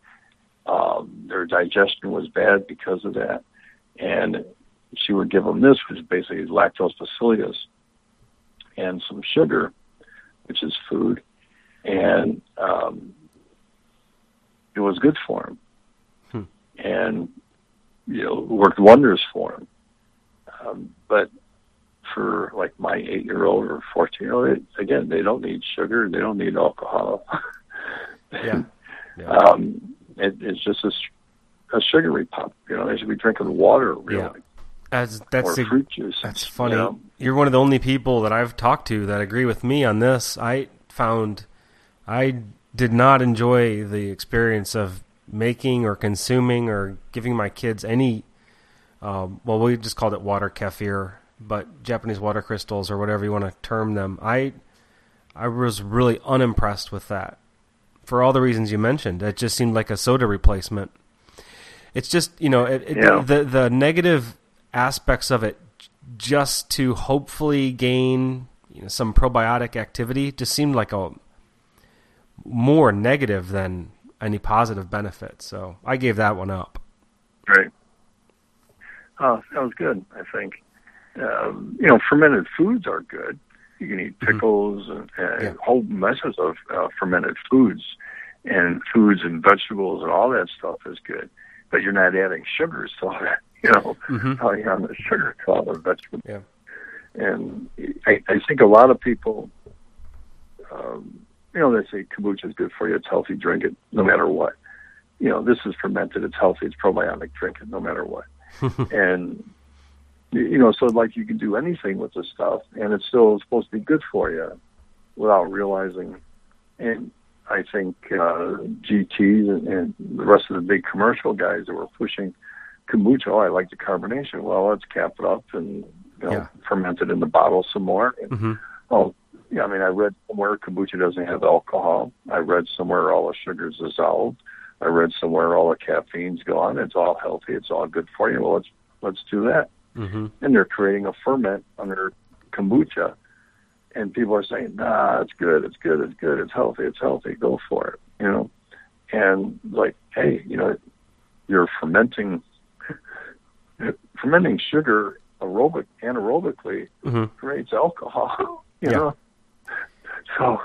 Speaker 2: Um, their digestion was bad because of that, and she would give them this, which is basically lactobacillus, and some sugar, which is food, and um, it was good for him,
Speaker 1: Hmm.
Speaker 2: and you know worked wonders for him. Um, but for like my eight-year-old or fourteen-year-old, again, they don't need sugar, they don't need alcohol.
Speaker 1: Yeah. Yeah.
Speaker 2: um, it, it's just a sugary pop. You know, they should be drinking water, really,
Speaker 1: Yeah. That's that's
Speaker 2: or
Speaker 1: a-
Speaker 2: fruit juice.
Speaker 1: That's
Speaker 2: you
Speaker 1: funny.
Speaker 2: know?
Speaker 1: You're one of the only people that I've talked to that agree with me on this. I found I did not enjoy the experience of making or consuming or giving my kids any. Um, well, we just called it water kefir, but Japanese water crystals or whatever you want to term them. I I was really unimpressed with that for all the reasons you mentioned. It just seemed like a soda replacement. It's just you know it, it,
Speaker 2: Yeah.
Speaker 1: the the negative aspects of it just to hopefully gain you know some probiotic activity just seemed like a more negative than any positive benefit. So I gave that one up.
Speaker 2: Right. Oh, that was good. I think. Um, you know, fermented foods are good. You can eat pickles and, and
Speaker 1: Mm-hmm. Yeah.
Speaker 2: whole messes of uh, fermented foods, and foods and vegetables and all that stuff is good. But you're not adding sugars to all that. You know,
Speaker 1: Mhm.
Speaker 2: how you on the sugar to all the vegetables.
Speaker 1: Yeah.
Speaker 2: And I, I think a lot of people, um, you know, they say kombucha is good for you. It's healthy. Drink it no matter what. You know, this is fermented. It's healthy. It's probiotic. Drink it no matter what. and you know, so like you can do anything with this stuff, and it's still supposed to be good for you, without realizing. And I think uh, GTs and, and the rest of the big commercial guys that were pushing kombucha. Oh, I like the carbonation. Well, let's cap it up and you know,
Speaker 1: Yeah.
Speaker 2: ferment it in the bottle some more. And,
Speaker 1: hmm
Speaker 2: Oh, yeah. I mean, I read somewhere kombucha doesn't have alcohol. I read somewhere all the sugars dissolved. I read somewhere all the caffeine's gone. It's all healthy. It's all good for you. Well, let's let's do that.
Speaker 1: hmm
Speaker 2: And they're creating a ferment under kombucha, and people are saying, "Nah, it's good. It's good. It's good. It's healthy. It's healthy. Go for it." You know, and like, hey, you know, you're fermenting fermenting sugar aerobic anaerobically
Speaker 1: hmm
Speaker 2: creates alcohol. You
Speaker 1: Yeah.
Speaker 2: know, so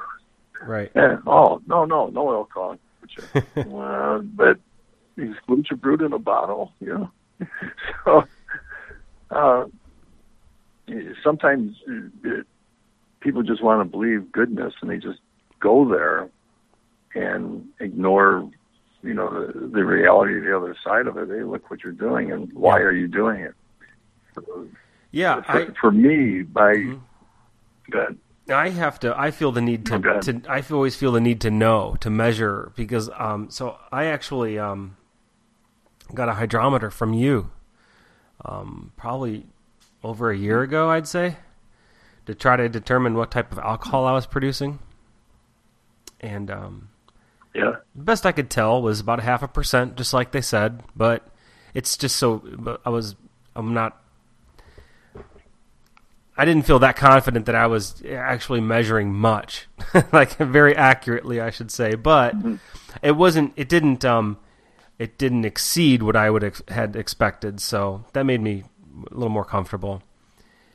Speaker 1: Right.
Speaker 2: yeah, oh no no no alcohol. in kombucha. well, but these kombucha brewed in a bottle. You know, so uh, sometimes uh, people just want to believe goodness, and they just go there and ignore. You know the, the reality of the other side of it. Hey, look what you're doing, and why are you doing it?
Speaker 1: Yeah.
Speaker 2: for,
Speaker 1: I,
Speaker 2: for me, by
Speaker 1: Mhm.
Speaker 2: God,
Speaker 1: I have to. I feel the need to.
Speaker 2: Oh,
Speaker 1: to I always feel the need to know to measure because. Um. So I actually um. Got a hydrometer from you. Um. Probably over a year ago, I'd say, to try to determine what type of alcohol I was producing. And um,
Speaker 2: yeah,
Speaker 1: the best I could tell was about half a percent, just like they said. But it's just so. But I was. I'm not. I didn't feel that confident that I was actually measuring much, like very accurately, I should say. But it wasn't. It didn't. Um, it didn't exceed what I would ex- had expected. So that made me a little more comfortable.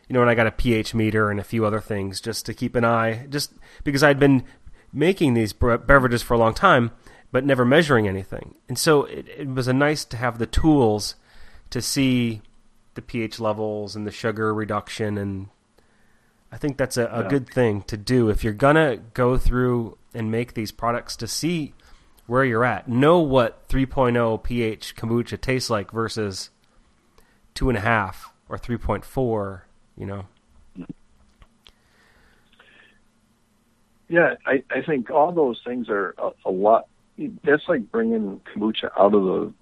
Speaker 1: You know, and I got a pH meter and a few other things just to keep an eye, just because I'd been making these beverages for a long time, but never measuring anything. And so it, it was a nice to have the tools to see the pH levels and the sugar reduction and I think that's a, a
Speaker 2: yeah.
Speaker 1: good thing to do if you're gonna go through and make these products to see where you're at. Know what 3.0 pH kombucha tastes like versus two and a half or 3.4. You know.
Speaker 2: Yeah, I, I think all those things are a, a lot. That's like bringing kombucha out of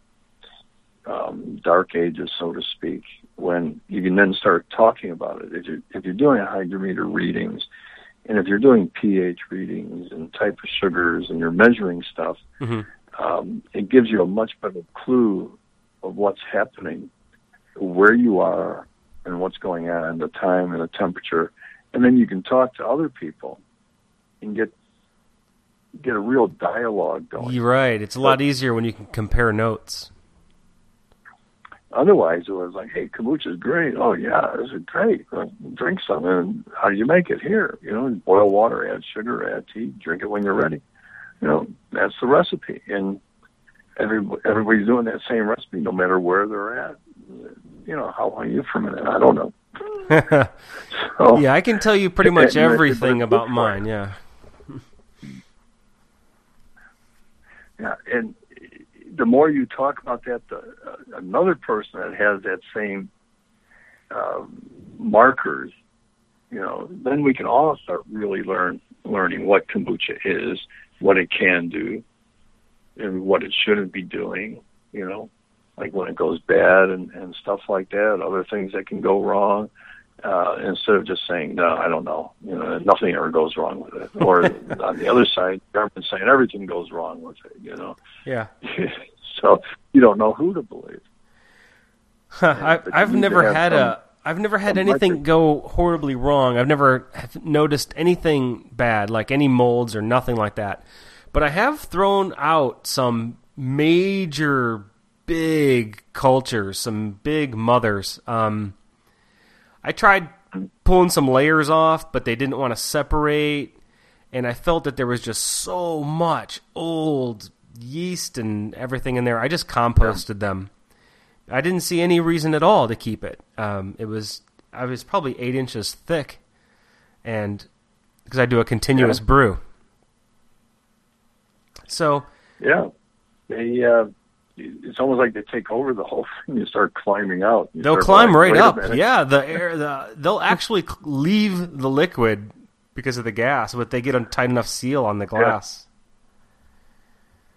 Speaker 2: the um, dark ages, so to speak, when you can then start talking about it. If you're, if you're doing hydrometer readings, and if you're doing pH readings and type of sugars, and you're measuring stuff,
Speaker 1: hmm
Speaker 2: um, it gives you a much better clue of what's happening, where you are, and what's going on, the time and the temperature, and then you can talk to other people and get get a real dialogue going.
Speaker 1: You're right. It's a lot easier when you can compare notes.
Speaker 2: Otherwise, it was like, "Hey, kombucha is great. Oh yeah, this is great. Well, drink some. And how do you make it here? You know, boil water, add sugar, add tea, drink it when you're ready. You know, that's the recipe. And every everybody's doing that same recipe, no matter where they're at. You know, how long you ferment it? I don't know. So,
Speaker 1: yeah, I can tell you pretty much everything about mine. Yeah.
Speaker 2: Yeah, and the more you talk about that, the, uh, another person that has that same um, markers, you know, then we can all start really learn learning what kombucha is, what it can do, and what it shouldn't be doing. You know, like when it goes bad and and stuff like that. Other things that can go wrong. Uh, instead of just saying, no, I don't know, you know, nothing ever goes wrong with it. Or on the other side, government saying everything goes wrong with it, you know.
Speaker 1: Yeah.
Speaker 2: so you don't know who to believe.
Speaker 1: I,
Speaker 2: but you
Speaker 1: I've never had
Speaker 2: some-
Speaker 1: a. I've never had anything
Speaker 2: record.
Speaker 1: go horribly wrong. I've never noticed anything bad, like any molds or nothing like that. But I have thrown out some major, big cultures, some big mothers. Um, I tried pulling some layers off, but they didn't want to separate, and I felt that there was just so much old yeast and everything in there. I just composted them. I didn't see any reason at all to keep it. Um, it was I was probably eight inches thick, and because I do a continuous
Speaker 2: Yeah.
Speaker 1: brew. So
Speaker 2: Yeah, they. Uh, it's almost like they take over the whole thing. You start climbing out. You
Speaker 1: they'll climb
Speaker 2: like,
Speaker 1: right up. Yeah, the air. The they'll actually leave the liquid because of the gas, but they get a tight enough seal on the glass.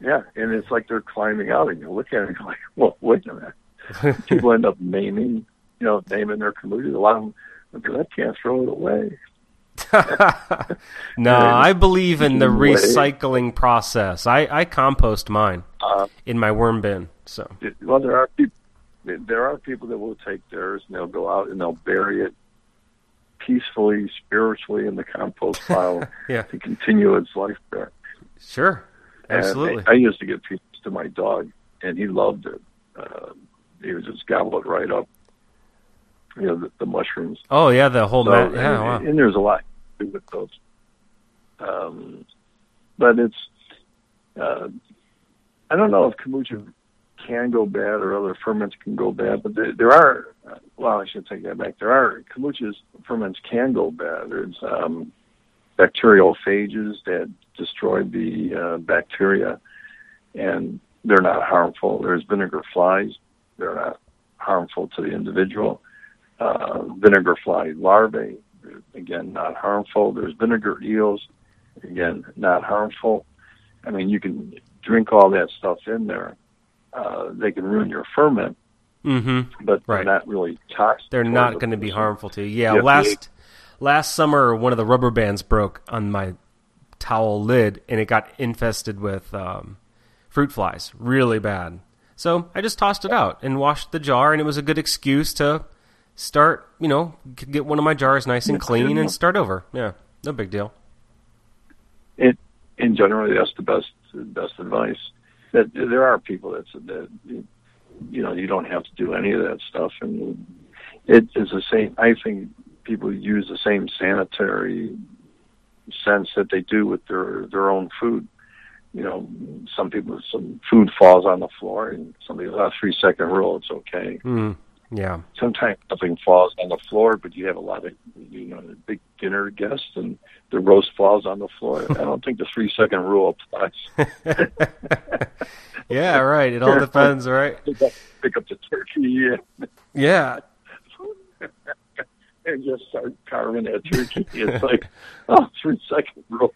Speaker 2: Yeah, and it's like they're climbing out, and you look at it and you're like, well, wait a minute. People end up naming, you know, naming their kombucha. A lot of them, because that can't throw it away.
Speaker 1: no. I believe in the recycling process. I, I compost mine
Speaker 2: Uh,
Speaker 1: in my worm bin. So
Speaker 2: well, there are people. There are people that will take theirs and they'll go out and they'll bury it peacefully, spiritually in the compost pile
Speaker 1: yeah,
Speaker 2: to continue its life there.
Speaker 1: sure, absolutely.
Speaker 2: I, I used to give pieces to my dog, and he loved it. Uh, he would just gobble it right up. You know, the, the mushrooms.
Speaker 1: oh yeah, the whole
Speaker 2: So,
Speaker 1: mat. Yeah,
Speaker 2: and,
Speaker 1: wow.
Speaker 2: and there's a lot to do with those. Um, but it's, uh, I don't know if kombucha can go bad or other ferments can go bad, but there, there are, uh, well, I should take that back. There are, kombucha's ferments can go bad. There's um, bacterial phages that destroy the uh, bacteria, and they're not harmful. There's vinegar flies. They're not harmful to the individual. Uh, vinegar fly larvae, again, not harmful. There's vinegar eels, again, not harmful. I mean, you can drink all that stuff in there. Uh, they can ruin your ferment,
Speaker 1: Mm-hmm.
Speaker 2: but
Speaker 1: Right.
Speaker 2: they're not really toxic.
Speaker 1: They're not going to be harmful to you. Yeah,
Speaker 2: Yeah,
Speaker 1: last last summer one of the rubber bands broke on my towel lid and it got infested with um, fruit flies, really bad. So I just tossed it out and washed the jar, and it was a good excuse to start. You know, get one of my jars nice and clean and start over. Yeah, no big deal.
Speaker 2: it, in general, that's the best best advice. That there are people that that you know you don't have to do any of that stuff, and it is the same. I think people use the same sanitary sense that they do with their their own food. You know, some people some food falls on the floor, and somebody a three second rule, it's okay
Speaker 1: Mm, yeah,
Speaker 2: sometimes something falls on the floor, but you have a lot of, you know, a big dinner guests and the roast falls on the floor. I don't think the three second rule applies.
Speaker 1: yeah, right. It all depends, right?
Speaker 2: pick, up, the turkey and,
Speaker 1: Yeah,
Speaker 2: and just start carving that turkey. It's like, oh, three second rule.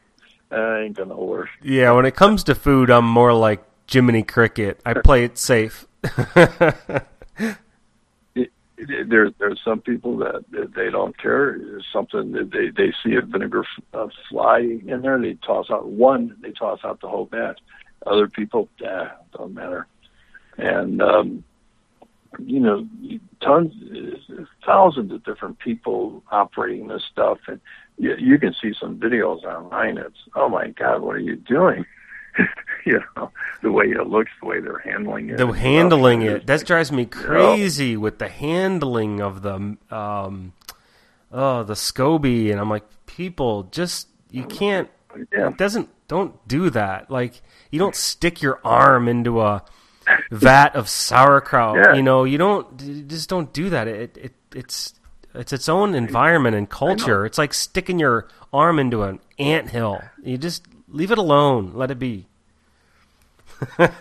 Speaker 2: I ain't gonna work.
Speaker 1: Yeah, when it comes to food, I'm more like Jiminy Cricket. I play it safe.
Speaker 2: it, it, there, there's some people that, they don't care. There's something that they they see a vinegar uh, fly in there, they toss out one. They toss out the whole batch. Other people, yeah, don't matter. And um, you know, tons, thousands of different people operating this stuff, and you, you can see some videos online. It's oh my god, what are you doing? you know, the way it looks, the way they're handling it.
Speaker 1: The handling it that drives me crazy with the handling of the um, oh the SCOBY, and I'm like, people just you can't. Yeah. It doesn't don't do that. Like you don't stick your arm into a vat of sauerkraut. Yeah. You know, you don't you just don't do that. It, it it's it's its own environment and culture. It's like sticking your arm into an ant hill. You just leave it alone. Let it be.
Speaker 2: yeah.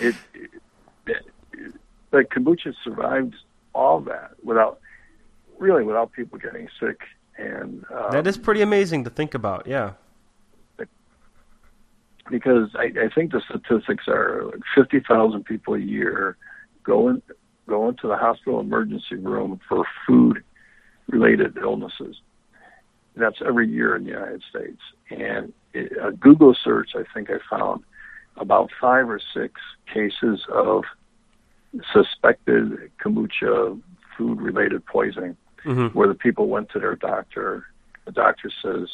Speaker 2: it, it, like kombucha survived all that without really without people getting sick and um,
Speaker 1: that is pretty amazing to think about. Yeah
Speaker 2: because I, I think the statistics are like 50,000 people a year go, in, go into the hospital emergency room for food related illnesses. That's every year in the United States. And it, a Google search, I think I found about five or six cases of suspected kombucha food related poisoning mm-hmm. where the people went to their doctor. The doctor says,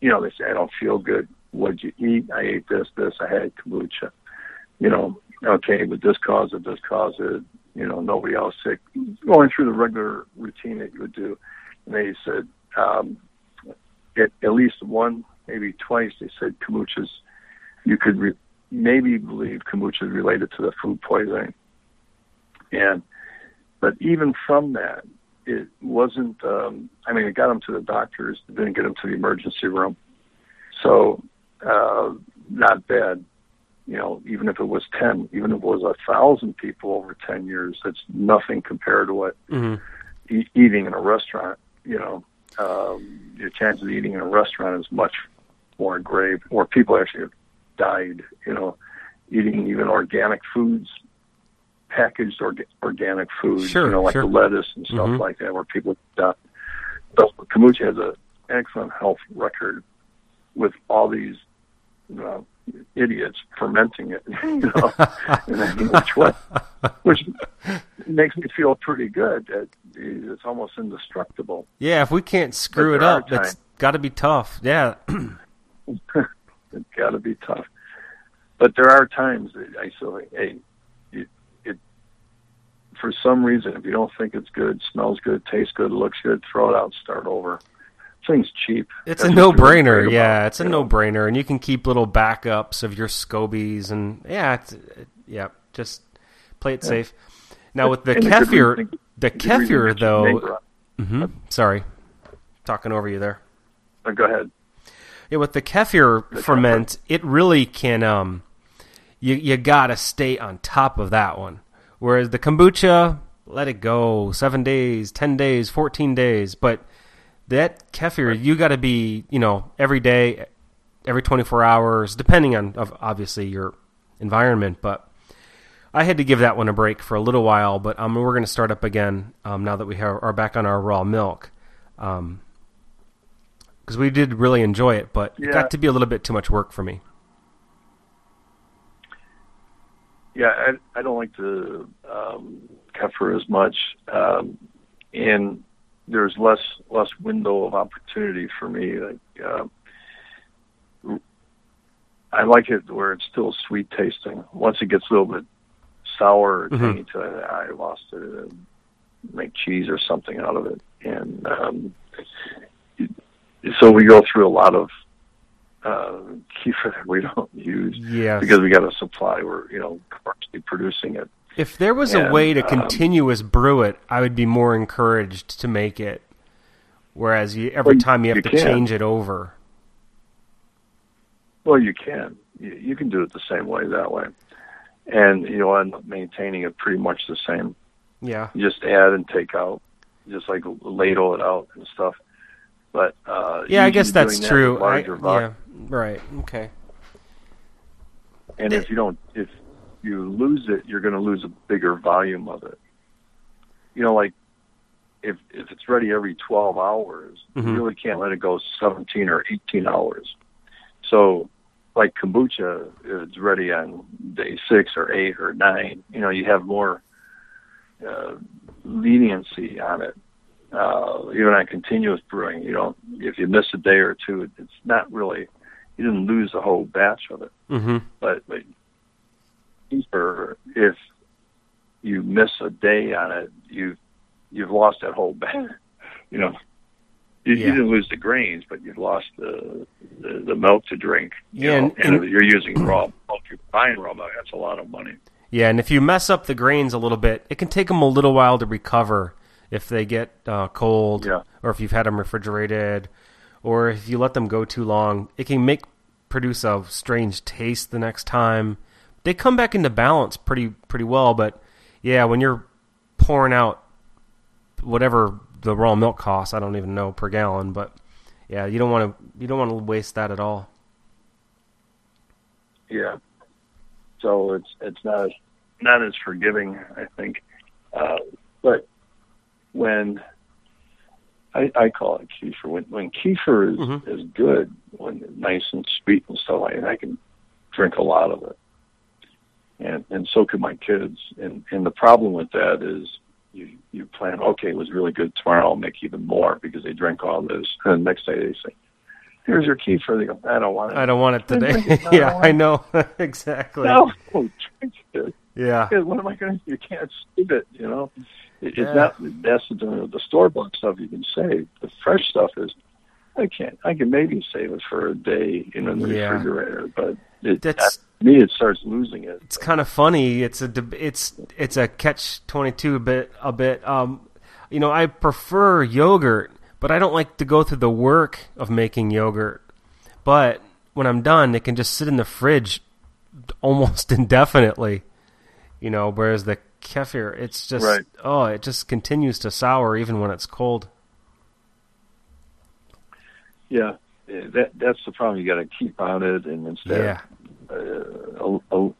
Speaker 2: you know, they say, I don't feel good what'd you eat? I ate this, this, I had kombucha. You know, okay, but this caused it, this caused it, you know, nobody else sick. Going through the regular routine that you would do. And they said, um, at, at least one, maybe twice, they said kombucha's, you could re- maybe believe kombucha is related to the food poisoning. And, but even from that, it wasn't, um, I mean, it got them to the doctors, didn't get them to the emergency room. So uh, not bad. You know, even if it was ten, even if it was a thousand people over ten years, that's nothing compared to what mm-hmm. e- eating in a restaurant. You know, um, your chances of eating in a restaurant is much more grave, or people actually have died. You know, eating even organic foods, packaged orga- organic food.
Speaker 1: Sure,
Speaker 2: you know, like
Speaker 1: sure.
Speaker 2: the lettuce and stuff mm-hmm. like that, where people die. But kombucha has an excellent health record with all these uh, idiots fermenting it, you know, which what, which makes me feel pretty good. That It's almost indestructible.
Speaker 1: Yeah, if we can't screw it up, it's got to be tough. Yeah,
Speaker 2: it's got to be tough. But there are times that I still think, hey, it, it, for some reason, if you don't think it's good, smells good, tastes good, looks good, throw it out, start over thing's cheap.
Speaker 1: It's That's a no-brainer. Yeah, it's a no-brainer, and you can keep little backups of your scobies, and yeah, yeah, just play it yeah. safe. Now with the and kefir, the, the kefir though. Mm-hmm, sorry, talking over you there.
Speaker 2: Oh, go ahead.
Speaker 1: Yeah, with the kefir the ferment, kefir. it really can. Um, you you gotta stay on top of that one. Whereas the kombucha, let it go seven days, ten days, fourteen days, but that kefir you got to be you know every day every 24 hours depending on obviously your environment but i had to give that one a break for a little while but um, we're going to start up again um, now that we have, are back on our raw milk because um, we did really enjoy it but yeah. it got to be a little bit too much work for me
Speaker 2: yeah i, I don't like the um, kefir as much um, and there's less less window of opportunity for me. Like, uh, I like it where it's still sweet tasting. Once it gets a little bit sour or mm-hmm. to I lost it. Uh, make cheese or something out of it, and um, so we go through a lot of uh, kefir that we don't use
Speaker 1: yes.
Speaker 2: because we got a supply. We're you know commercially producing it.
Speaker 1: If there was and, a way to um, continuous brew it, I would be more encouraged to make it. Whereas you, every well, time you have you to can. change it over.
Speaker 2: Well, you can. You, you can do it the same way that way, and you'll end up maintaining it pretty much the same.
Speaker 1: Yeah.
Speaker 2: You just add and take out, just like ladle it out and stuff. But uh,
Speaker 1: Yeah, I guess that's
Speaker 2: that
Speaker 1: true. I, yeah, right. Okay.
Speaker 2: And if you don't, if you lose it, you're going to lose a bigger volume of it. You know, like if if it's ready every 12 hours,
Speaker 1: Mhm.
Speaker 2: you really can't let it go 17 or 18 hours. So, like kombucha, it's ready on day six or eight or nine, you know, you have more uh, leniency on it. Uh, even on continuous brewing, you don't. If you miss a day or two, it's not really. You didn't lose the whole batch of it
Speaker 1: Mm-hmm.
Speaker 2: but but deeper if you miss a day on it you you've lost that whole batch you know you,
Speaker 1: Yeah.
Speaker 2: you didn't lose the grains but you've lost the the, the milk to drink you
Speaker 1: Yeah,
Speaker 2: know,
Speaker 1: and-
Speaker 2: and, if you're using raw milk you're buying raw milk that's a lot of money
Speaker 1: Yeah, and if you mess up the grains a little bit, it can take them a little while to recover if they get uh, cold,
Speaker 2: Yeah.
Speaker 1: or if you've had them refrigerated, or if you let them go too long. It can make produce a strange taste the next time. They come back into balance pretty pretty well, but yeah, when you're pouring out whatever the raw milk costs, I don't even know per gallon, but yeah, you don't want to you don't want to waste that at all.
Speaker 2: yeah so it's it's not as not as forgiving i think uh but when I, I call it kefir. When, when kefir is,
Speaker 1: Mhm.
Speaker 2: is good, when it's nice and sweet and stuff, I, I can drink a lot of it, and and so could my kids. And and the problem with that is you you plan, okay, it was really good. Tomorrow I'll make even more because they drink all this, and the next day they say, "Here's your kefir." They go, "I don't want it."
Speaker 1: I don't want it today.
Speaker 2: it
Speaker 1: yeah, I know exactly.
Speaker 2: No, drink it.
Speaker 1: Yeah.
Speaker 2: Yeah, what am I going to? You can't save it. You know, it,
Speaker 1: Yeah.
Speaker 2: it's not. That's the the store bought stuff you can save. The fresh stuff is, I can't. I can maybe save it for a day in the
Speaker 1: Yeah.
Speaker 2: refrigerator, but it,
Speaker 1: That's-
Speaker 2: to me, it starts losing it.
Speaker 1: it's kind of funny. It's a it's it's a catch twenty two a bit a bit. Um, you know, I prefer yogurt, but I don't like to go through the work of making yogurt. But when I'm done, it can just sit in the fridge almost indefinitely. You know, whereas the kefir, it's just
Speaker 2: Right.
Speaker 1: oh, it just continues to sour even when it's cold.
Speaker 2: Yeah, that that's the problem. You got to keep on it, and instead,
Speaker 1: Yeah,
Speaker 2: uh, a, a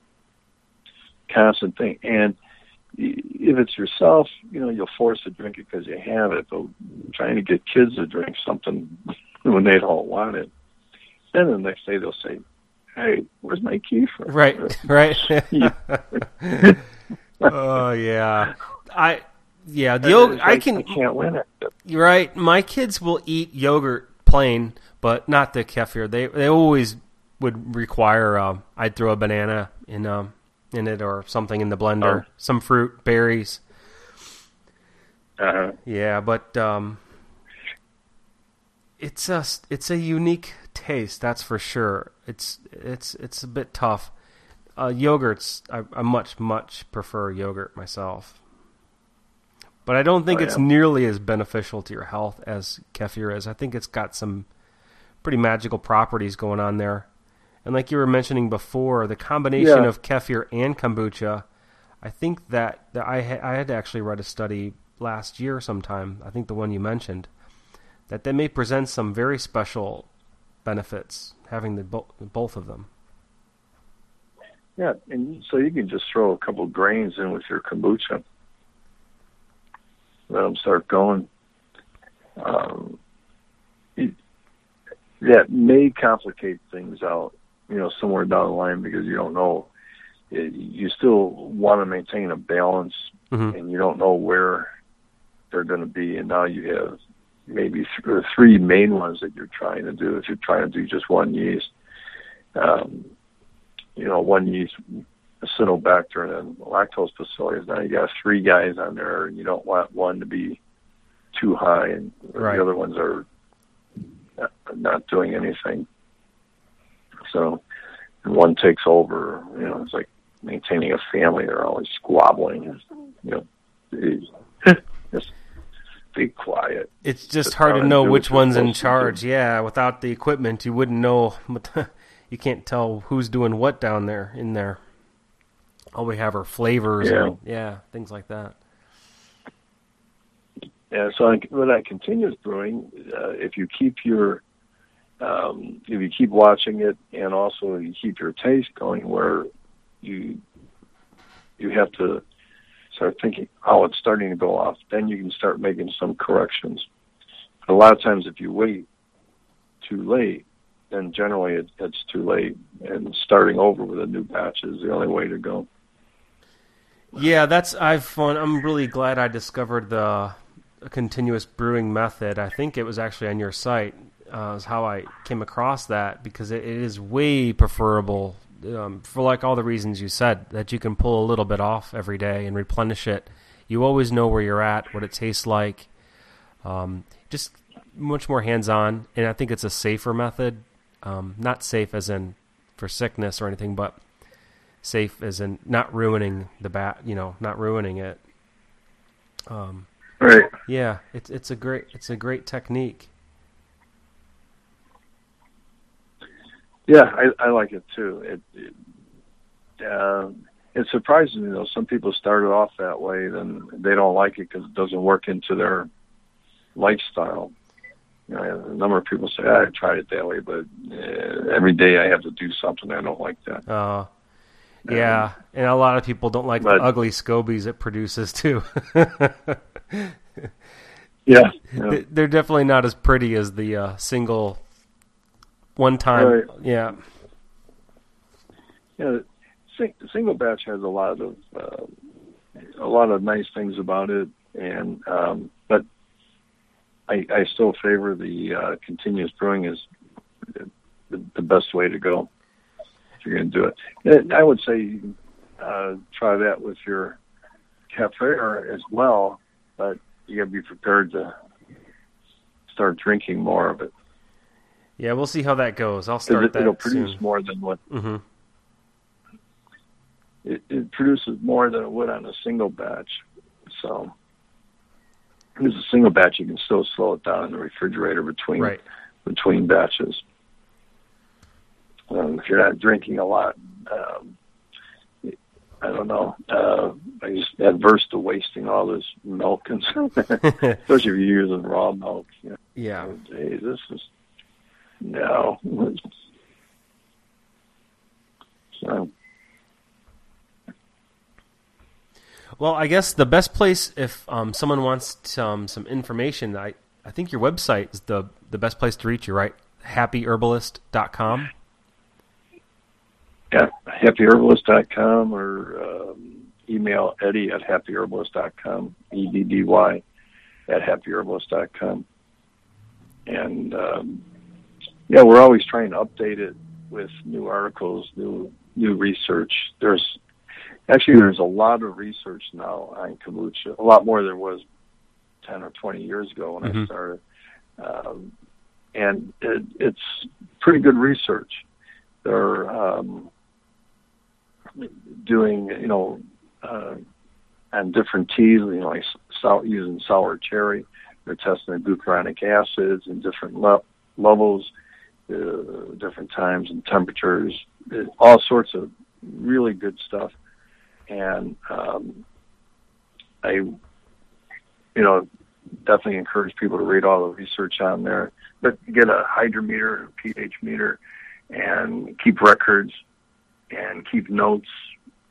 Speaker 2: constant thing. And if it's yourself, you know, you'll force to drink it because you have it. But trying to get kids to drink something when they don't want it, And then the next day they'll say, "Hey, where's my kefir?"
Speaker 1: right, right. Oh yeah, I yeah the yogurt. I can
Speaker 2: I can't win it.
Speaker 1: Right. My kids will eat yogurt plain, but not the kefir. They they always would require. Um, I'd throw a banana in um in it or something in the blender,
Speaker 2: Oh.
Speaker 1: some fruit, berries.
Speaker 2: Uh-huh.
Speaker 1: Yeah, but um, it's a it's a unique taste. That's for sure. It's it's it's a bit tough. Uh, yogurts, I, I much much prefer yogurt myself, but I don't think
Speaker 2: Oh,
Speaker 1: it's
Speaker 2: yeah.
Speaker 1: nearly as beneficial to your health as kefir is. I think it's got some pretty magical properties going on there, and like you were mentioning before, the combination
Speaker 2: Yeah.
Speaker 1: of kefir and kombucha. I think that, that I ha- I had to actually read a study last year sometime. I think the one you mentioned that they may present some very special benefits having the bo- both of them.
Speaker 2: Yeah, and so you can just throw a couple grains in with your kombucha. Let them start going. Um, it, that may complicate things out, you know, somewhere down the line because you don't know. It, you still want to maintain a balance,
Speaker 1: Mhm.
Speaker 2: and you don't know where they're going to be. And now you have maybe th- three main ones that you're trying to do. If you're trying to do just one yeast, um, you know, one yeast, Acetobacter, and lactobacillus. Now you got three guys on there, and you don't want one to be too high, and
Speaker 1: Right.
Speaker 2: the other ones are not, not doing anything. So, one takes over. You know, it's like maintaining a family. They're always squabbling. You know, just be quiet.
Speaker 1: It's just
Speaker 2: Sit
Speaker 1: hard to know which one's in
Speaker 2: supposed to do.
Speaker 1: charge. Yeah, without the equipment, you wouldn't know. you can't tell who's doing what down there in there. All we have are flavors
Speaker 2: Yeah.
Speaker 1: and yeah, things like that.
Speaker 2: Yeah, so with that continuous brewing, uh, if you keep your um, if you keep watching it and also you keep your taste going, where you you have to start thinking, oh, it's starting to go off. Then you can start making some corrections. But a lot of times, if you wait too late, then generally it, it's too late, and starting over with a new batch is the only way to go.
Speaker 1: Yeah, that's I've fun. I'm really glad I discovered the continuous brewing method. I think it was actually on your site uh, is how I came across that because it, it is way preferable um, for like all the reasons you said that you can pull a little bit off every day and replenish it. You always know where you're at, what it tastes like. Um, just much more hands on, and I think it's a safer method. Um, not safe as in for sickness or anything, but safe as in not ruining the bat. You know, not ruining it.
Speaker 2: Um, right.
Speaker 1: Yeah, it's it's a great it's a great technique.
Speaker 2: Yeah, I, I like it too. It, it, uh, it surprises me though. Some people started off that way, then they don't like it because it doesn't work into their lifestyle. You know, a number of people say I tried it that way, but uh, every day I have to do something. I don't like that.
Speaker 1: Uh, yeah, um, and a lot of people don't like but, the ugly scobies it produces too.
Speaker 2: yeah, yeah,
Speaker 1: they're definitely not as pretty as the uh, single one time. Right. Yeah.
Speaker 2: Yeah, sing, single batch has a lot of uh, a lot of nice things about it, and um, but I, I still favor the uh, continuous brewing is the, the best way to go you're going to do it. And I would say uh, try that with your kefir as well, but you got to be prepared to start drinking more of it.
Speaker 1: Yeah, we'll see how that goes. I'll start
Speaker 2: it,
Speaker 1: that.
Speaker 2: It'll produce
Speaker 1: soon.
Speaker 2: more than what.
Speaker 1: Mm-hmm.
Speaker 2: It, it produces more than it would on a single batch. So, as a single batch, you can still slow it down in the refrigerator between
Speaker 1: right.
Speaker 2: between batches. Um, if you're not drinking a lot, um, I don't know. Uh, I just adverse to wasting all this milk and especially if you're using raw milk. You know,
Speaker 1: yeah.
Speaker 2: Hey, this is no. So.
Speaker 1: Well, I guess the best place if um, someone wants some some information, I I think your website is the the best place to reach you, right? Happyherbalist.com.
Speaker 2: Yeah, happyherbalist.com or um, email Eddy at happyherbalist.com, E D D Y at happyherbalist.com. And um, yeah, we're always trying to update it with new articles, new new research. There's actually there's a lot of research now on kombucha, a lot more than there was ten or twenty years ago when mm-hmm. I started, um, and it, it's pretty good research. There are... um, doing you know uh, on different teas, you know, like sour, using sour cherry. They're testing the glucuronic acids and different le- levels uh, different times and temperatures, all sorts of really good stuff. And um, I, you know, definitely encourage people to read all the research on there, but get a hydrometer, a pH meter, and keep records and keep notes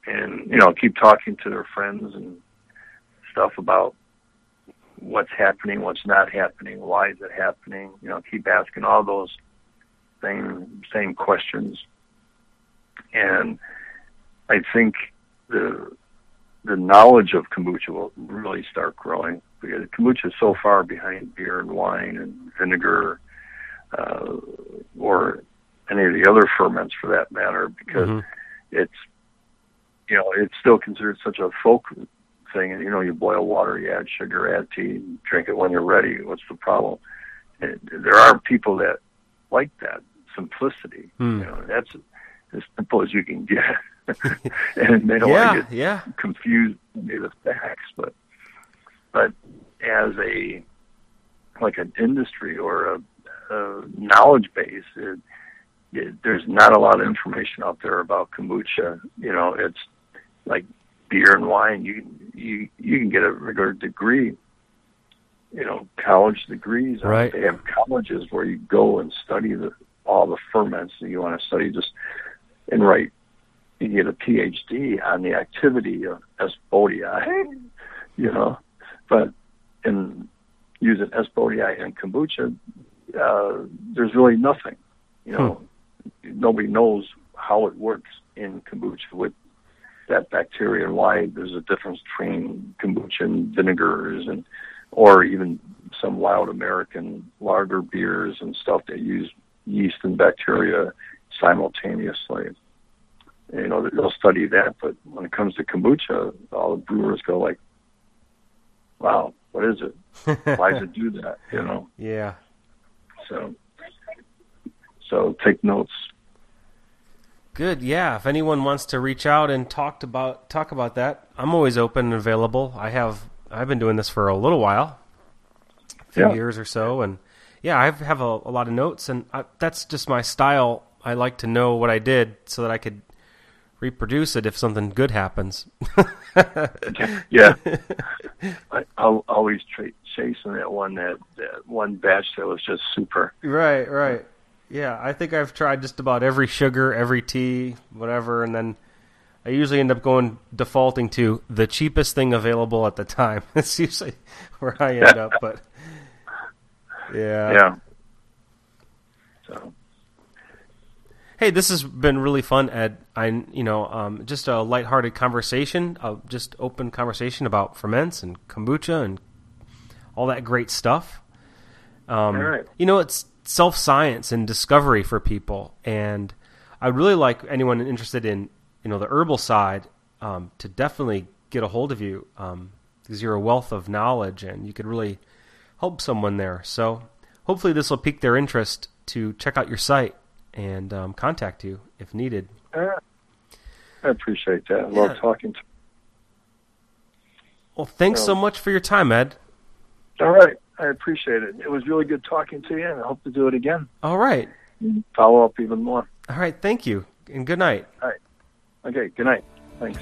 Speaker 2: and you know keep talking to their friends and stuff about what's happening, what's not happening, why is it happening. You know, keep asking all those same same questions, and I think the the knowledge of kombucha will really start growing because kombucha is so far behind beer and wine and vinegar, uh, or any of the other ferments for that matter, because mm-hmm. it's you know it's still considered such a folk thing. And you know, you boil water, you add sugar, add tea, drink it when you're ready. What's the problem? And there are people that like that simplicity.
Speaker 1: Hmm.
Speaker 2: You know, that's as simple as you can get. and they don't
Speaker 1: yeah,
Speaker 2: want to get
Speaker 1: yeah.
Speaker 2: confused with the facts, but but as a like an industry or a, a knowledge base, it, there's not a lot of information out there about kombucha. You know, it's like beer and wine. You you you can get a regular degree you know college degrees.
Speaker 1: Right.
Speaker 2: They have colleges where you go and study the all the ferments that you want to study. Just and write. You get a PhD on the activity of S. bodii, you know, but in using S. bodii and kombucha, uh, there's really nothing. You know, hmm. Nobody knows how it works in kombucha with that bacteria and why there's a difference between kombucha and vinegars and or even some wild American lager beers and stuff that use yeast and bacteria simultaneously. You know, they'll study that, but when it comes to kombucha, all the brewers go like, "Wow, what is it? Why does it do that?" You know?
Speaker 1: Yeah.
Speaker 2: So, so take notes.
Speaker 1: Good. Yeah. If anyone wants to reach out and talk about talk about that, I'm always open and available. I have I've been doing this for a little while, a few
Speaker 2: yeah.
Speaker 1: years or so, and yeah, I have a, a lot of notes, and I, that's just my style. I like to know what I did so that I could reproduce it if something good happens.
Speaker 2: yeah, I, I'll always tra- chasing that one that, that one batch that was just super.
Speaker 1: Right, right. Yeah, I think I've tried just about every sugar, every tea, whatever, and then I usually end up going defaulting to the cheapest thing available at the time. That's usually where I end up, but yeah.
Speaker 2: Yeah. So
Speaker 1: Hey, this has been really fun, Ed. I, you know, um, just a lighthearted conversation, uh, just open conversation about ferments and kombucha and all that great stuff. Um,
Speaker 2: all right.
Speaker 1: You know, it's self science and discovery for people, and I'd really like anyone interested in, you know, the herbal side um, to definitely get a hold of you um, because you're a wealth of knowledge and you could really help someone there. So hopefully, this will pique their interest to check out your site and um, contact you if needed.
Speaker 2: Uh, I appreciate that. I yeah. love talking to
Speaker 1: Well, thanks so much for your time, Ed.
Speaker 2: All right. I appreciate it. It was really good talking to you, and I hope to do it again.
Speaker 1: All right.
Speaker 2: Follow up even more.
Speaker 1: All right. Thank you, and good night.
Speaker 2: All right. Okay. Good night. Thanks.